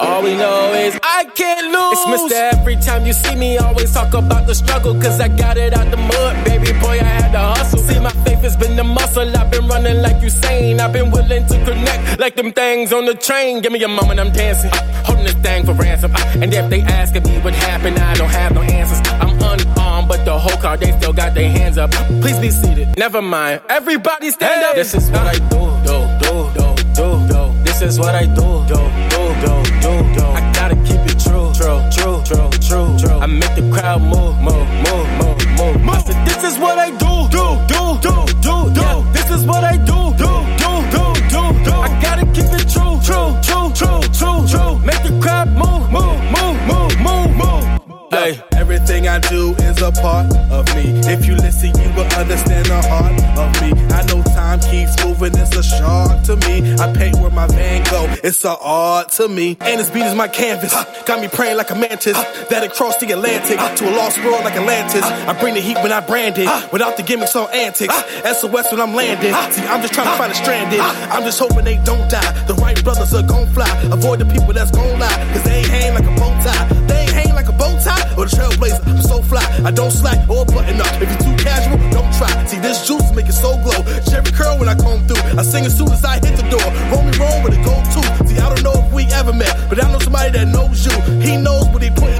All we know is I can't lose. It's Mr. Every time you see me, always talk about the struggle. Cause I got it out the mud, baby boy, I had to hustle. See, my faith has been the muscle. I've been running like you Usain. I've been willing to connect like them things on the train. Give me a moment, I'm dancing. Uh, holding this thing for ransom. Uh, and if they asking me what happened, I don't have no answers. I'm unarmed, but the whole car, they still got their hands up. Please be seated. Never mind. Everybody stand up. This is what I do, do, do, do. This is what I do, do, do, do, do, do. I gotta keep it true, true, true, true, true, true. I make the crowd move, move, move, move, move. move. This is what I do, do, do, do, do, do. This is what I do, Hey. Everything I do is a part of me. If you listen, you will understand the heart of me. I know time keeps moving, it's a shark to me. I paint where my van go, it's a art to me. And this beat is my canvas, got me praying like a mantis. That it crossed the Atlantic to a lost world like Atlantis. I bring the heat when I brand it, without the gimmicks or antics. SOS when I'm landing. See, I'm just trying to find a stranded. I'm just hoping they don't die. The Wright brothers are gon' fly. Avoid the people that's gon' lie, cause they ain't hang like a bow tie. Bow tie or the trailblazer. I'm so fly, I don't slack or button up. If you're too casual, don't try. See this juice make it so glow. Jheri curl when I come through. I sing as soon as I hit the door. Roll me wrong with a gold tooth. See, I don't know if we ever met, but I know somebody that knows you. He knows what he put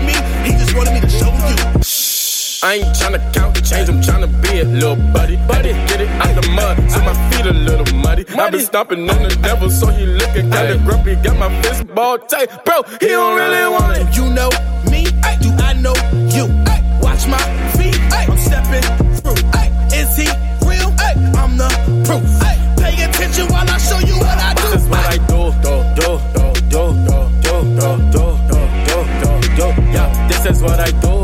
I ain't tryna count the change, I'm tryna be it, little buddy. Buddy, get it out the mud, so my feet a little muddy. i been stomping on the devil, so he looking kinda grumpy. Got my fist ball tight, bro, he don't really want it. You know me? Do I know you? Watch my feet. I'm stepping through. Is he real? I'm the proof. Pay attention while I show you what I do. This is what I do, do, do, do, do, do, do, do, do, do, do, do, do. Yeah, this is what I do,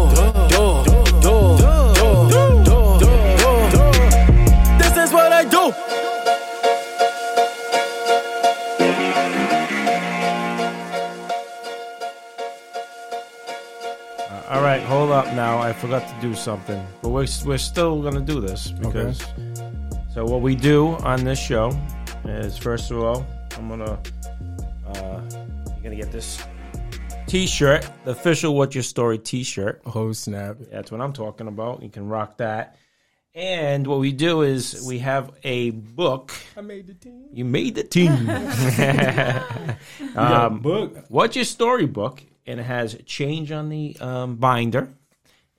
forgot to do something, but we're we're still gonna do this because. So what we do on this show is first of all, I'm gonna uh, you're gonna get this T-shirt, the official "What's Your Story" T-shirt. Oh snap! That's what I'm talking about. You can rock that. And what we do is we have a book. I made the team. You made the team. um, book. What's your story book? And it has change on the um, binder,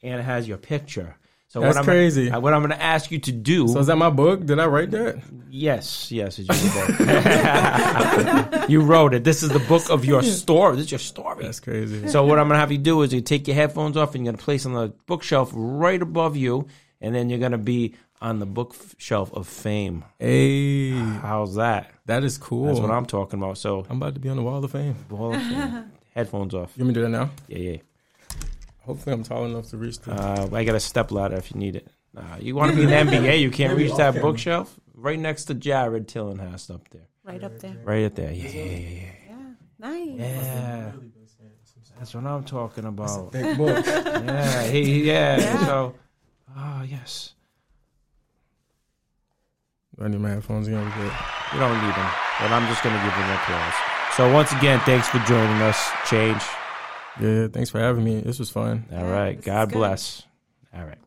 and it has your picture. So That's what I'm, crazy. What I'm going to ask you to do? So is that my book? Did I write that? yes, yes, it's your book. you wrote it. This is the book of your story. This is your story. That's crazy. So what I'm gonna have you do is you take your headphones off and you're gonna place on the bookshelf right above you, and then you're gonna be on the bookshelf of fame. Hey, How's that? that is cool. That's what I'm talking about. So I'm about to be on the wall of fame. Wall of Fame. headphones off. You want me to do that now? Yeah, yeah. Hopefully, I'm tall enough to reach the. Uh, I got a step ladder if you need it. Uh, you want to be in the NBA? You can't reach that bookshelf right next to Jared Tillinghast up there, Right up there. right up there. Yeah, yeah, yeah, yeah. Yeah. Nice. Yeah, that's what I'm talking about. Big book. Yeah, he, yeah. So, oh yes, I need my headphones again. We're good. you don't need them, but I'm just gonna give him applause. So once again, thanks for joining us. Change. Yeah, thanks for having me. This was fun. All right. God bless. All right.